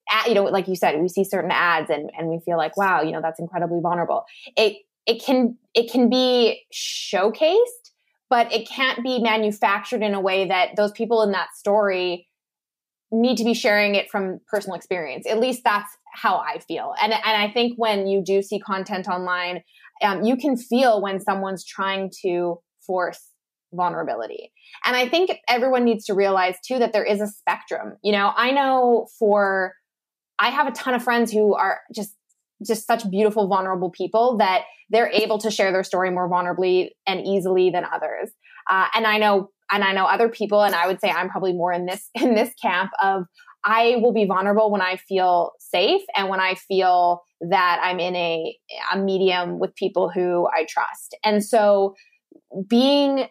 ad, you know, like you said, we see certain ads and, and we feel like, wow, you know, that's incredibly vulnerable. It, it can, it can be showcased, but it can't be manufactured in a way that those people in that story need to be sharing it from personal experience. At least that's how I feel. And, and I think when you do see content online, um, you can feel when someone's trying to force vulnerability. And I think everyone needs to realize too that there is a spectrum. You know, I know for I have a ton of friends who are just just such beautiful vulnerable people that they're able to share their story more vulnerably and easily than others. Uh, and I know and I know other people and I would say I'm probably more in this in this camp of I will be vulnerable when I feel safe and when I feel that I'm in a, a medium with people who I trust. And so being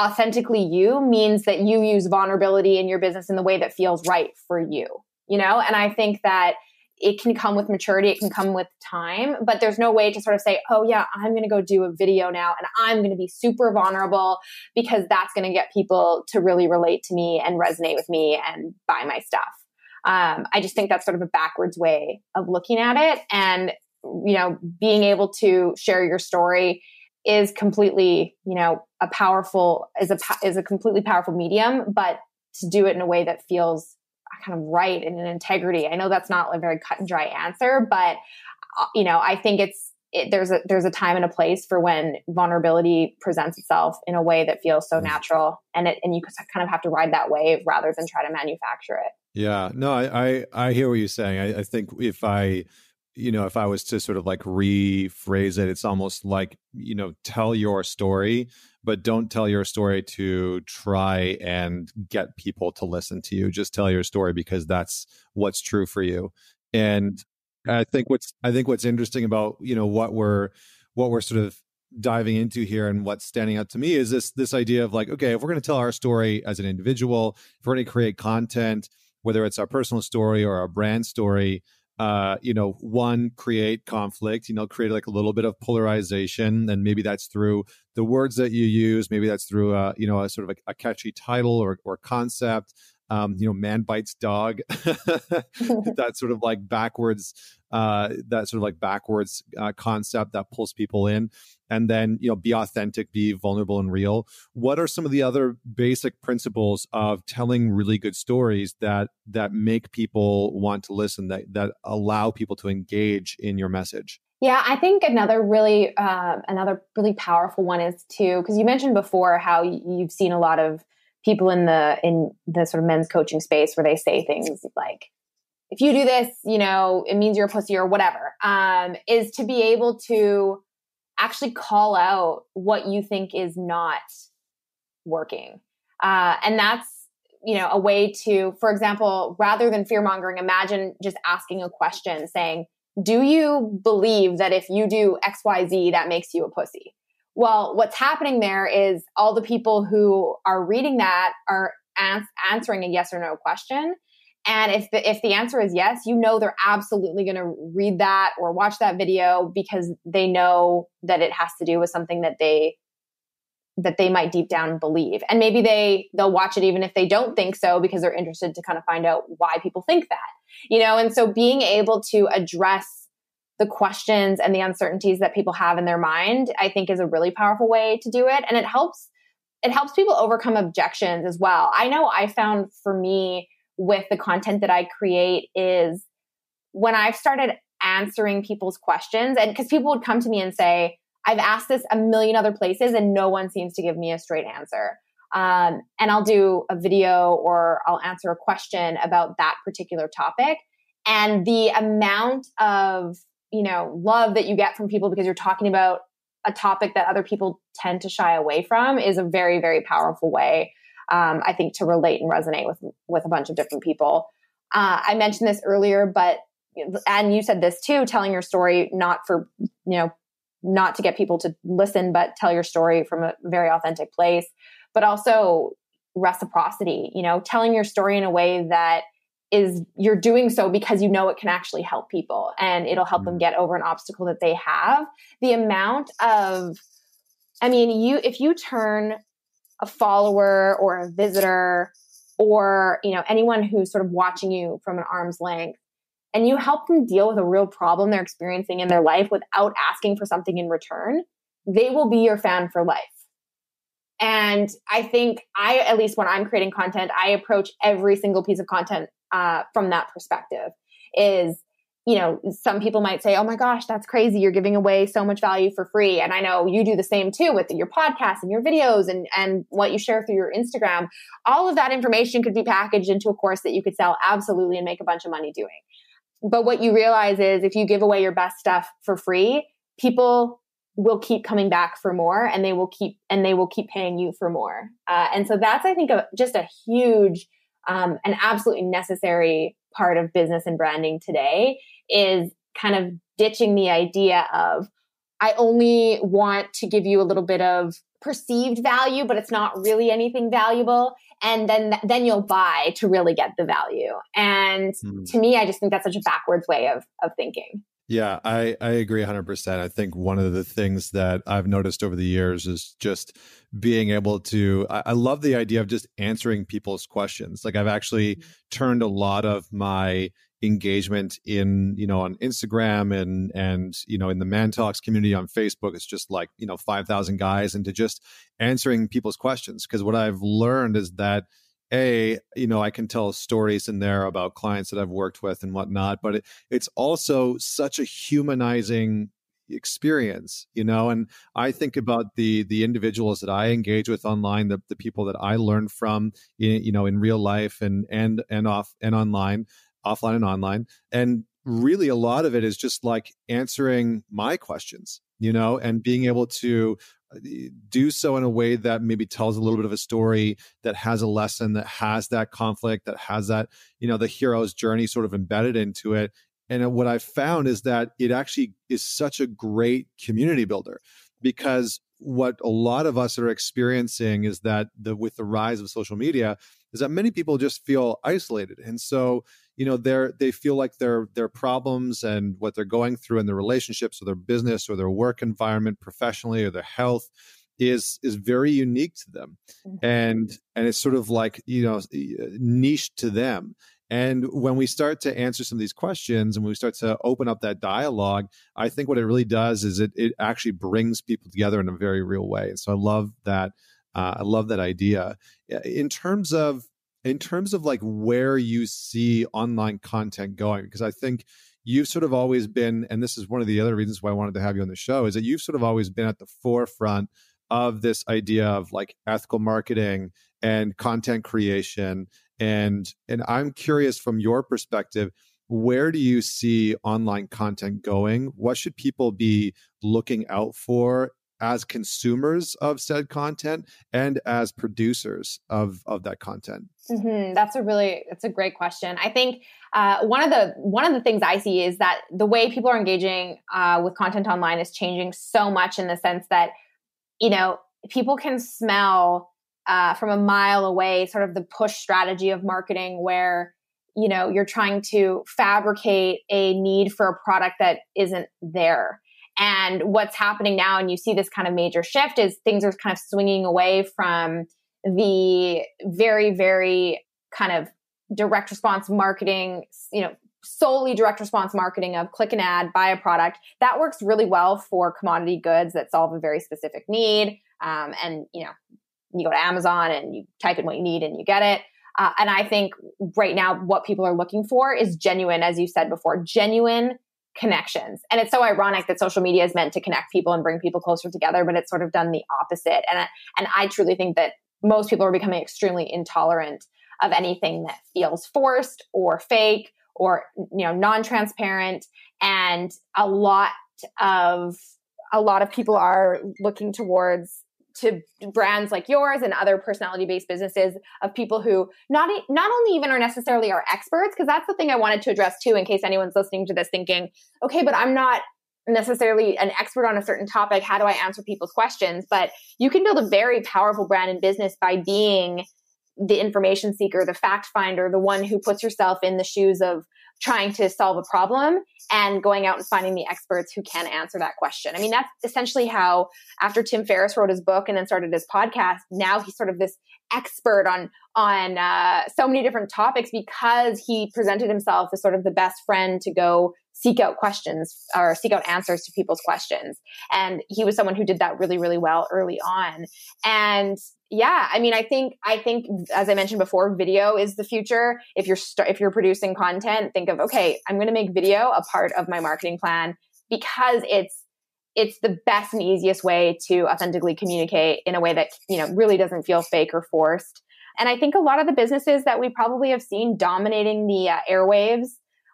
authentically you means that you use vulnerability in your business in the way that feels right for you, you know? And I think that it can come with maturity, it can come with time, but there's no way to sort of say, oh, yeah, I'm going to go do a video now and I'm going to be super vulnerable because that's going to get people to really relate to me and resonate with me and buy my stuff. Um, I just think that's sort of a backwards way of looking at it. And, you know, being able to share your story is completely, you know, a powerful is a is a completely powerful medium, but to do it in a way that feels kind of right and in integrity. I know that's not a very cut and dry answer, but uh, you know, I think it's it, there's a there's a time and a place for when vulnerability presents itself in a way that feels so mm. natural, and it and you kind of have to ride that wave rather than try to manufacture it. Yeah, no, I I, I hear what you're saying. I, I think if I you know, if I was to sort of like rephrase it, it's almost like, you know, tell your story, but don't tell your story to try and get people to listen to you. Just tell your story because that's what's true for you. And I think what's I think what's interesting about, you know, what we're what we're sort of diving into here and what's standing out to me is this this idea of like, okay, if we're going to tell our story as an individual, if we're going to create content, whether it's our personal story or our brand story, uh, you know, one, create conflict, you know, create like a little bit of polarization. And maybe that's through the words that you use. Maybe that's through, uh, you know, a sort of a, a catchy title or, or concept. Um, you know, man bites dog. that sort of like backwards, uh, that sort of like backwards uh, concept that pulls people in. And then you know be authentic be vulnerable and real. What are some of the other basic principles of telling really good stories that that make people want to listen that that allow people to engage in your message? Yeah i think another really uh, another really powerful one is too because you mentioned before how you've seen a lot of people in the in the sort of men's coaching space where they say things like if you do this you know it means you're a pussy or whatever um, is to be able to actually call out what you think is not working. Uh, and that's, you know, a way to, for example, rather than fear mongering, imagine just asking a question saying, do you believe that if you do XYZ, that makes you a pussy? Well, what's happening there is all the people who are reading that are ans- answering a yes or no question. And if the, if the answer is yes, you know they're absolutely going to read that or watch that video because they know that it has to do with something that they that they might deep down believe. And maybe they they'll watch it even if they don't think so because they're interested to kind of find out why people think that. You know, and so being able to address the questions and the uncertainties that people have in their mind, I think is a really powerful way to do it and it helps it helps people overcome objections as well. I know I found for me with the content that I create is when I've started answering people's questions and because people would come to me and say, I've asked this a million other places and no one seems to give me a straight answer. Um, and I'll do a video or I'll answer a question about that particular topic. And the amount of, you know, love that you get from people because you're talking about a topic that other people tend to shy away from is a very, very powerful way, um, I think, to relate and resonate with with a bunch of different people. Uh, I mentioned this earlier, but and you said this too, telling your story not for you know not to get people to listen, but tell your story from a very authentic place, but also reciprocity, you know, telling your story in a way that is you're doing so because you know it can actually help people and it'll help them mm. get over an obstacle that they have. The amount of, I mean, you, if you turn a follower or a visitor or, you know, anyone who's sort of watching you from an arm's length and you help them deal with a real problem they're experiencing in their life without asking for something in return, they will be your fan for life. And I think I, at least when I'm creating content, I approach every single piece of content uh, from that perspective. Is you know, some people might say, "Oh my gosh, that's crazy! You're giving away so much value for free." And I know you do the same too with your podcast and your videos and and what you share through your Instagram. All of that information could be packaged into a course that you could sell absolutely and make a bunch of money doing. But what you realize is if you give away your best stuff for free, people will keep coming back for more and they will keep and they will keep paying you for more. Uh, and so that's I think a, just a huge um, an absolutely necessary part of business and branding today is kind of ditching the idea of I only want to give you a little bit of perceived value, but it's not really anything valuable. And then, then you'll buy to really get the value. And mm. to me, I just think that's such a backwards way of, of thinking. Yeah, I, I agree 100%. I think one of the things that I've noticed over the years is just being able to, I, I love the idea of just answering people's questions. Like I've actually mm-hmm. turned a lot of my engagement in you know on Instagram and and you know in the Man Talks community on Facebook. It's just like you know five thousand guys into just answering people's questions because what I've learned is that a you know i can tell stories in there about clients that i've worked with and whatnot but it, it's also such a humanizing experience you know and i think about the the individuals that i engage with online the, the people that i learn from in, you know in real life and and and off and online offline and online. And really, a lot of it is just like answering my questions, you know, and being able to do so in a way that maybe tells a little bit of a story that has a lesson that has that conflict that has that you know the hero's journey sort of embedded into it. And what i've found is that it actually is such a great community builder because what a lot of us are experiencing is that the with the rise of social media is that many people just feel isolated. And so you know they're they feel like their their problems and what they're going through in their relationships or their business or their work environment professionally or their health is is very unique to them mm-hmm. and and it's sort of like you know niche to them and when we start to answer some of these questions and we start to open up that dialogue, I think what it really does is it, it actually brings people together in a very real way. And so I love that. Uh, I love that idea. In terms of in terms of like where you see online content going, because I think you've sort of always been, and this is one of the other reasons why I wanted to have you on the show, is that you've sort of always been at the forefront of this idea of like ethical marketing and content creation. And and i'm curious from your perspective where do you see online content going? What should people be looking out for as consumers of said content and as producers of of that content mm-hmm. that's a really that's a great question i think uh, one of the one of the things i see is that the way people are engaging uh, with content online is changing so much in the sense that you know people can smell uh, from a mile away, sort of the push strategy of marketing where you know, you're trying to fabricate a need for a product that isn't there. And what's happening now, and you see this kind of major shift, is things are kind of swinging away from the very, very kind of direct response marketing, you know, solely direct response marketing of click an ad, buy a product. That works really well for commodity goods that solve a very specific need. Um, and, you know, you go to Amazon and you type in what you need and you get it. Uh, and I think right now, what people are looking for is genuine, as you said before, genuine connections. And it's so ironic that social media is meant to connect people and bring people closer together, but it's sort of done the opposite. And, and I truly think that most people are becoming extremely intolerant of anything that feels forced or fake or you know non-transparent and a lot of a lot of people are looking towards to brands like yours and other personality based businesses of people who not not only even are necessarily our experts because that's the thing I wanted to address too in case anyone's listening to this thinking okay but I'm not necessarily an expert on a certain topic. How do I answer people's questions? But you can build a very powerful brand and business by being the information seeker, the fact finder, the one who puts yourself in the shoes of trying to solve a problem and going out and finding the experts who can answer that question. I mean, that's essentially how after Tim Ferriss wrote his book and then started his podcast, now he's sort of this expert on on uh, so many different topics because he presented himself as sort of the best friend to go seek out questions or seek out answers to people's questions. And he was someone who did that really, really well early on. And yeah, I mean, I think I think as I mentioned before, video is the future. If you're st- if you're producing content, think of okay, I'm going to make video a part of my marketing plan because it's it's the best and easiest way to authentically communicate in a way that you know really doesn't feel fake or forced. And I think a lot of the businesses that we probably have seen dominating the uh, airwaves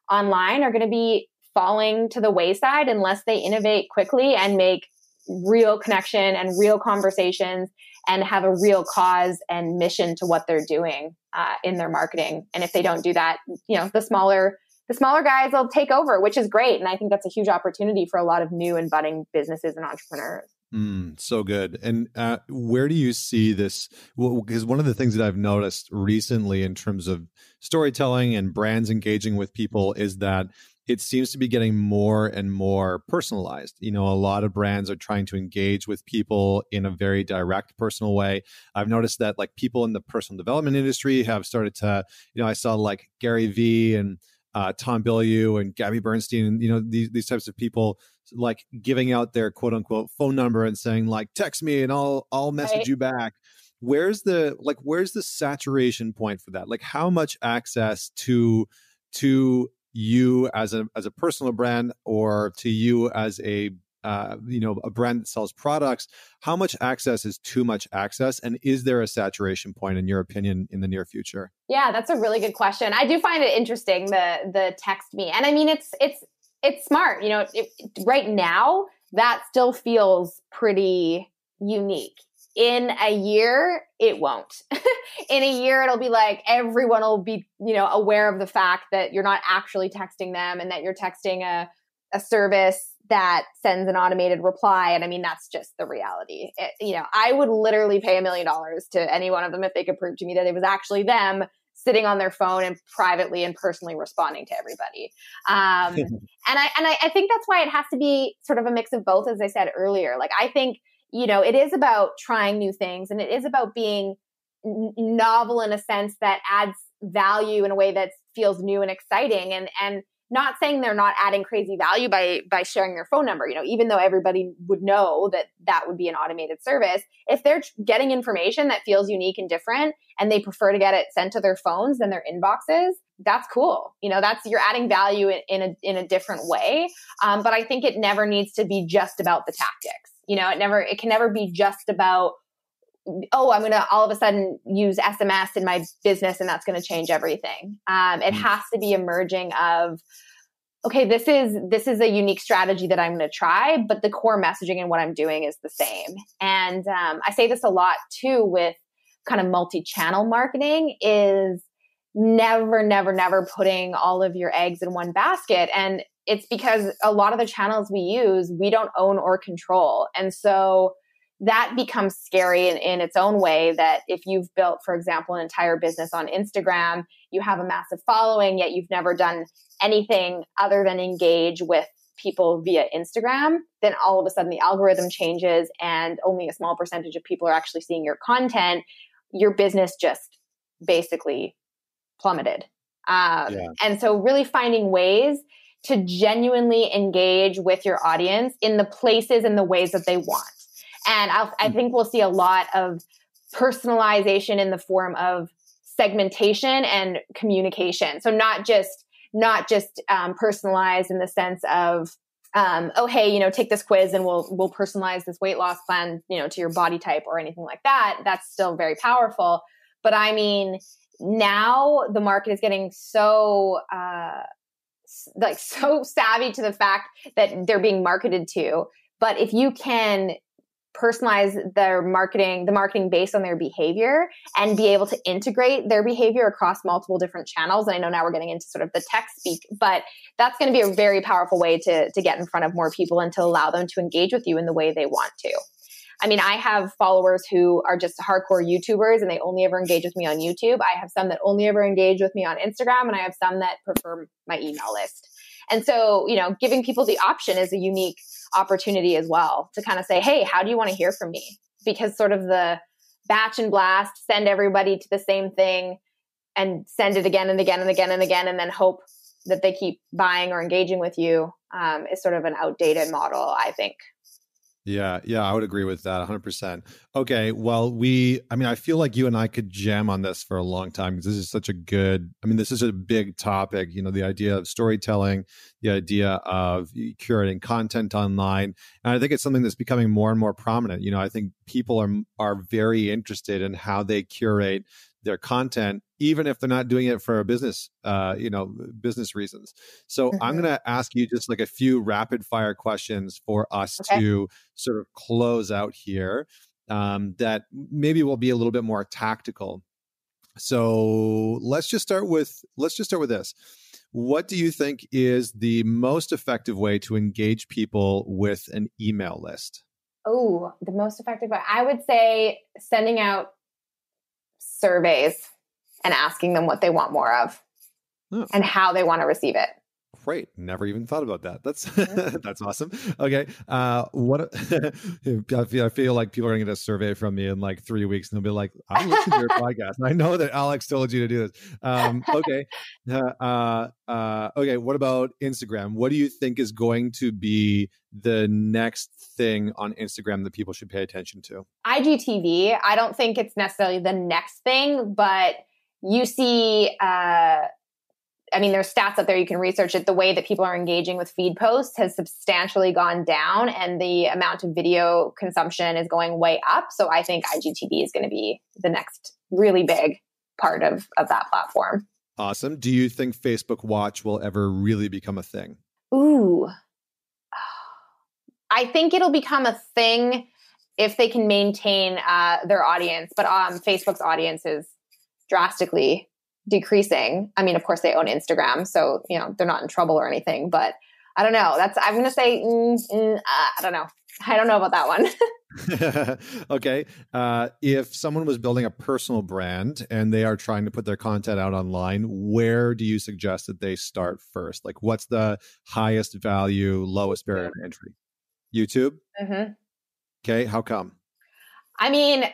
online are going to be falling to the wayside unless they innovate quickly and make real connection and real conversations and have a real cause and mission to what they're doing uh, in their marketing. And if they don't do that, you know, the smaller the smaller guys will take over, which is great. And I think that's a huge opportunity for a lot of new and budding businesses and entrepreneurs. Mm, so good. And uh, where do you see this? Well, because one of the things that I've noticed recently in terms of storytelling and brands engaging with people is that it seems to be getting more and more personalized. You know, a lot of brands are trying to engage with people in a very direct, personal way. I've noticed that like people in the personal development industry have started to, you know, I saw like Gary Vee and uh, Tom Bilyeu and Gabby Bernstein, and you know these these types of people like giving out their quote unquote phone number and saying like text me and I'll I'll message right. you back. Where's the like where's the saturation point for that? Like how much access to to you as a as a personal brand or to you as a uh, you know a brand that sells products how much access is too much access? And is there a saturation point in your opinion in the near future? Yeah that's a really good question. I do find it interesting the the text me. And i mean it's it's it's smart you know it, right now that still feels pretty unique in a year it won't. In a year it'll be like everyone will be you know aware of the fact that you're not actually texting them and that you're texting a, a service that sends an automated reply. And i mean that's just the reality. It, you know i would literally pay a million dollars to any one of them if they could prove to me that it was actually them sitting on their phone and privately and personally responding to everybody. Um, and i and I, I think that's why it has to be sort of a mix of both as i said earlier. Like i think you know, it is about trying new things and it is about being n- novel in a sense that adds value in a way that feels new and exciting and and not saying they're not adding crazy value by by sharing their phone number you know even though everybody would know that that would be an automated service if they're getting information that feels unique and different and they prefer to get it sent to their phones than their inboxes that's cool. You know that's you're adding value in, in a in a different way um, but i think it never needs to be just about the tactics you know, it never, it can never be just about, oh, I'm going to all of a sudden use SMS in my business and that's going to change everything. Um, it mm. has to be emerging of, okay, this is this is a unique strategy that I'm going to try, but the core messaging and what I'm doing is the same. And um, I say this a lot too with kind of multi-channel marketing is never, never, never putting all of your eggs in one basket. And it's because a lot of the channels we use, we don't own or control. And so, that becomes scary in, in its own way that if you've built for example an entire business on instagram you have a massive following yet you've never done anything other than engage with people via instagram then all of a sudden the algorithm changes and only a small percentage of people are actually seeing your content your business just basically plummeted um, yeah. and so really finding ways to genuinely engage with your audience in the places and the ways that they want and I'll, I hmm. think we'll see a lot of personalization in the form of segmentation and communication. So not just not just um, personalized in the sense of um, oh hey you know take this quiz and we'll we'll personalize this weight loss plan you know to your body type or anything like that. That's still very powerful. But I mean now the market is getting so uh, like so savvy to the fact that they're being marketed to. But if you can personalize their marketing, the marketing based on their behavior and be able to integrate their behavior across multiple different channels. And I know now we're getting into sort of the tech speak, but that's going to be a very powerful way to, to get in front of more people and to allow them to engage with you in the way they want to. I mean, I have followers who are just hardcore YouTubers and they only ever engage with me on YouTube. I have some that only ever engage with me on Instagram, and I have some that prefer my email list. And so, you know, giving people the option is a unique opportunity as well to kind of say, hey, how do you want to hear from me? Because sort of the batch and blast, send everybody to the same thing and send it again and again and again and again, and then hope that they keep buying or engaging with you um, is sort of an outdated model, I think. Yeah, yeah, I would agree with that 100%. Okay, well, we, I mean, I feel like you and I could jam on this for a long time because this is such a good, I mean, this is a big topic, you know, the idea of storytelling, the idea of curating content online. And I think it's something that's becoming more and more prominent. You know, I think people are are very interested in how they curate their content even if they're not doing it for a business uh you know business reasons. So mm-hmm. i'm going to ask you just like a few rapid fire questions for us okay. to sort of close out here um that maybe will be a little bit more tactical. So let's just start with let's just start with this. What do you think is the most effective way to engage people with an email list? Oh the most effective way i would say sending out surveys and asking them what they want more of oh. and how they want to receive it. Great. Never even thought about that. That's mm-hmm. that's awesome. Okay. Uh, what I feel, I feel like people are going to get a survey from me in like three weeks and they'll be like, I'm listening to your podcast. I know that Alex told you to do this. Um, okay. Uh, uh, okay. What about Instagram? What do you think is going to be the next thing on Instagram that people should pay attention to? IGTV. I don't think it's necessarily the next thing, but you see uh, I mean, there's stats out there you can research it. The way that people are engaging with feed posts has substantially gone down, and the amount of video consumption is going way up. So I think IGTV is going to be the next really big part of of that platform. Awesome. Do you think Facebook Watch will ever really become a thing? Ooh, I think it'll become a thing if they can maintain uh, their audience. But um, Facebook's audience is drastically decreasing. I mean, of course, they own Instagram, so you know they're not in trouble or anything. But I don't know. That's I'm going to say mm, mm, uh, I don't know. I don't know about that one. okay. Uh, if someone was building a personal brand and they are trying to put their content out online, where do you suggest that they start first? Like, what's the highest value, lowest barrier to entry? YouTube. Mm-hmm. Okay. How come? I mean,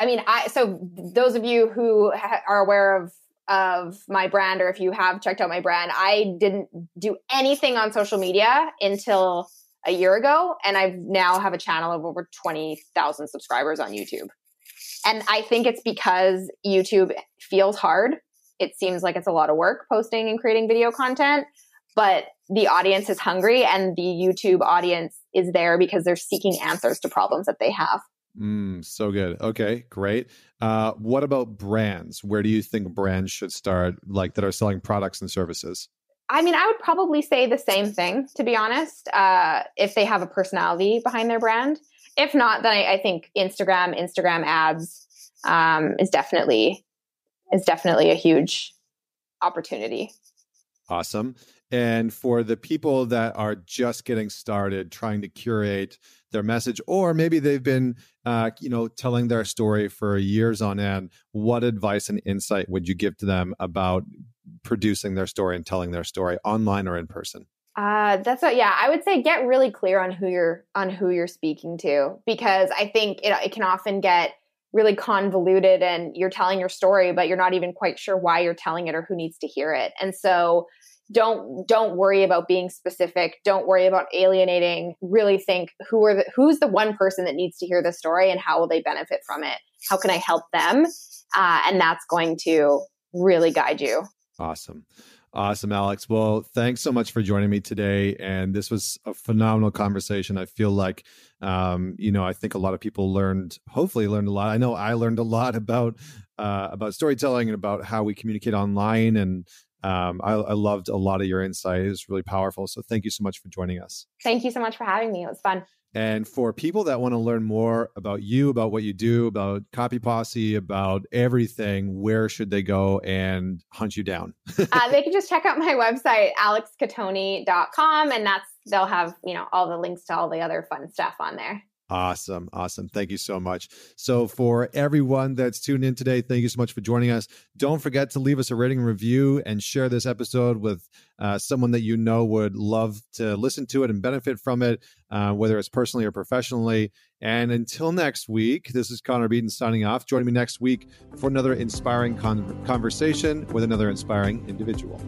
I mean, I so those of you who ha- are aware of of my brand or if you have checked out my brand, I didn't do anything on social media until a year ago and I now have a channel of over 20,000 subscribers on YouTube. And I think it's because YouTube feels hard. It seems like it's a lot of work posting and creating video content, but the audience is hungry and the YouTube audience is there because they're seeking answers to problems that they have. Mm, so good. Okay, great. Uh, what about brands? Where do you think brands should start, like that are selling products and services? I mean, I would probably say the same thing, to be honest, uh, if they have a personality behind their brand. If not, then I, I think Instagram, Instagram ads um, is definitely is definitely a huge opportunity. Awesome. And for the people that are just getting started trying to curate their message, or maybe they've been, uh, you know, telling their story for years on end. What advice and insight would you give to them about producing their story and telling their story online or in person? Uh, that's what, yeah, I would say get really clear on who you're on who you're speaking to because I think it, it can often get really convoluted and you're telling your story, but you're not even quite sure why you're telling it or who needs to hear it. And so don't don't worry about being specific. Don't worry about alienating. Really think who are the, who's the one person that needs to hear the story and how will they benefit from it? How can i help them? Uh, and that's going to really guide you. Awesome Awesome, Alex. Well, thanks so much for joining me today. And this was a phenomenal conversation. I feel like, um, you know, I think a lot of people learned, hopefully, learned a lot. I know I learned a lot about uh, about storytelling and about how we communicate online and um, I, I, loved a lot of your insight. It was really powerful. So thank you so much for joining us. Thank you so much for having me. It was fun. And for people that want to learn more about you, about what you do, about Copy Posse, about everything, where should they go and hunt you down? uh, they can just check out my website, alexcattoni.com, and that's they'll have you know all the links to all the other fun stuff on there. Awesome. Awesome. Thank you so much. So, for everyone that's tuned in today, thank you so much for joining us. Don't forget to leave us a rating and review and share this episode with uh, someone that you know would love to listen to it and benefit from it, uh, whether it's personally or professionally. And until next week, this is Connor Beaton signing off. Join me next week for another inspiring con- conversation with another inspiring individual.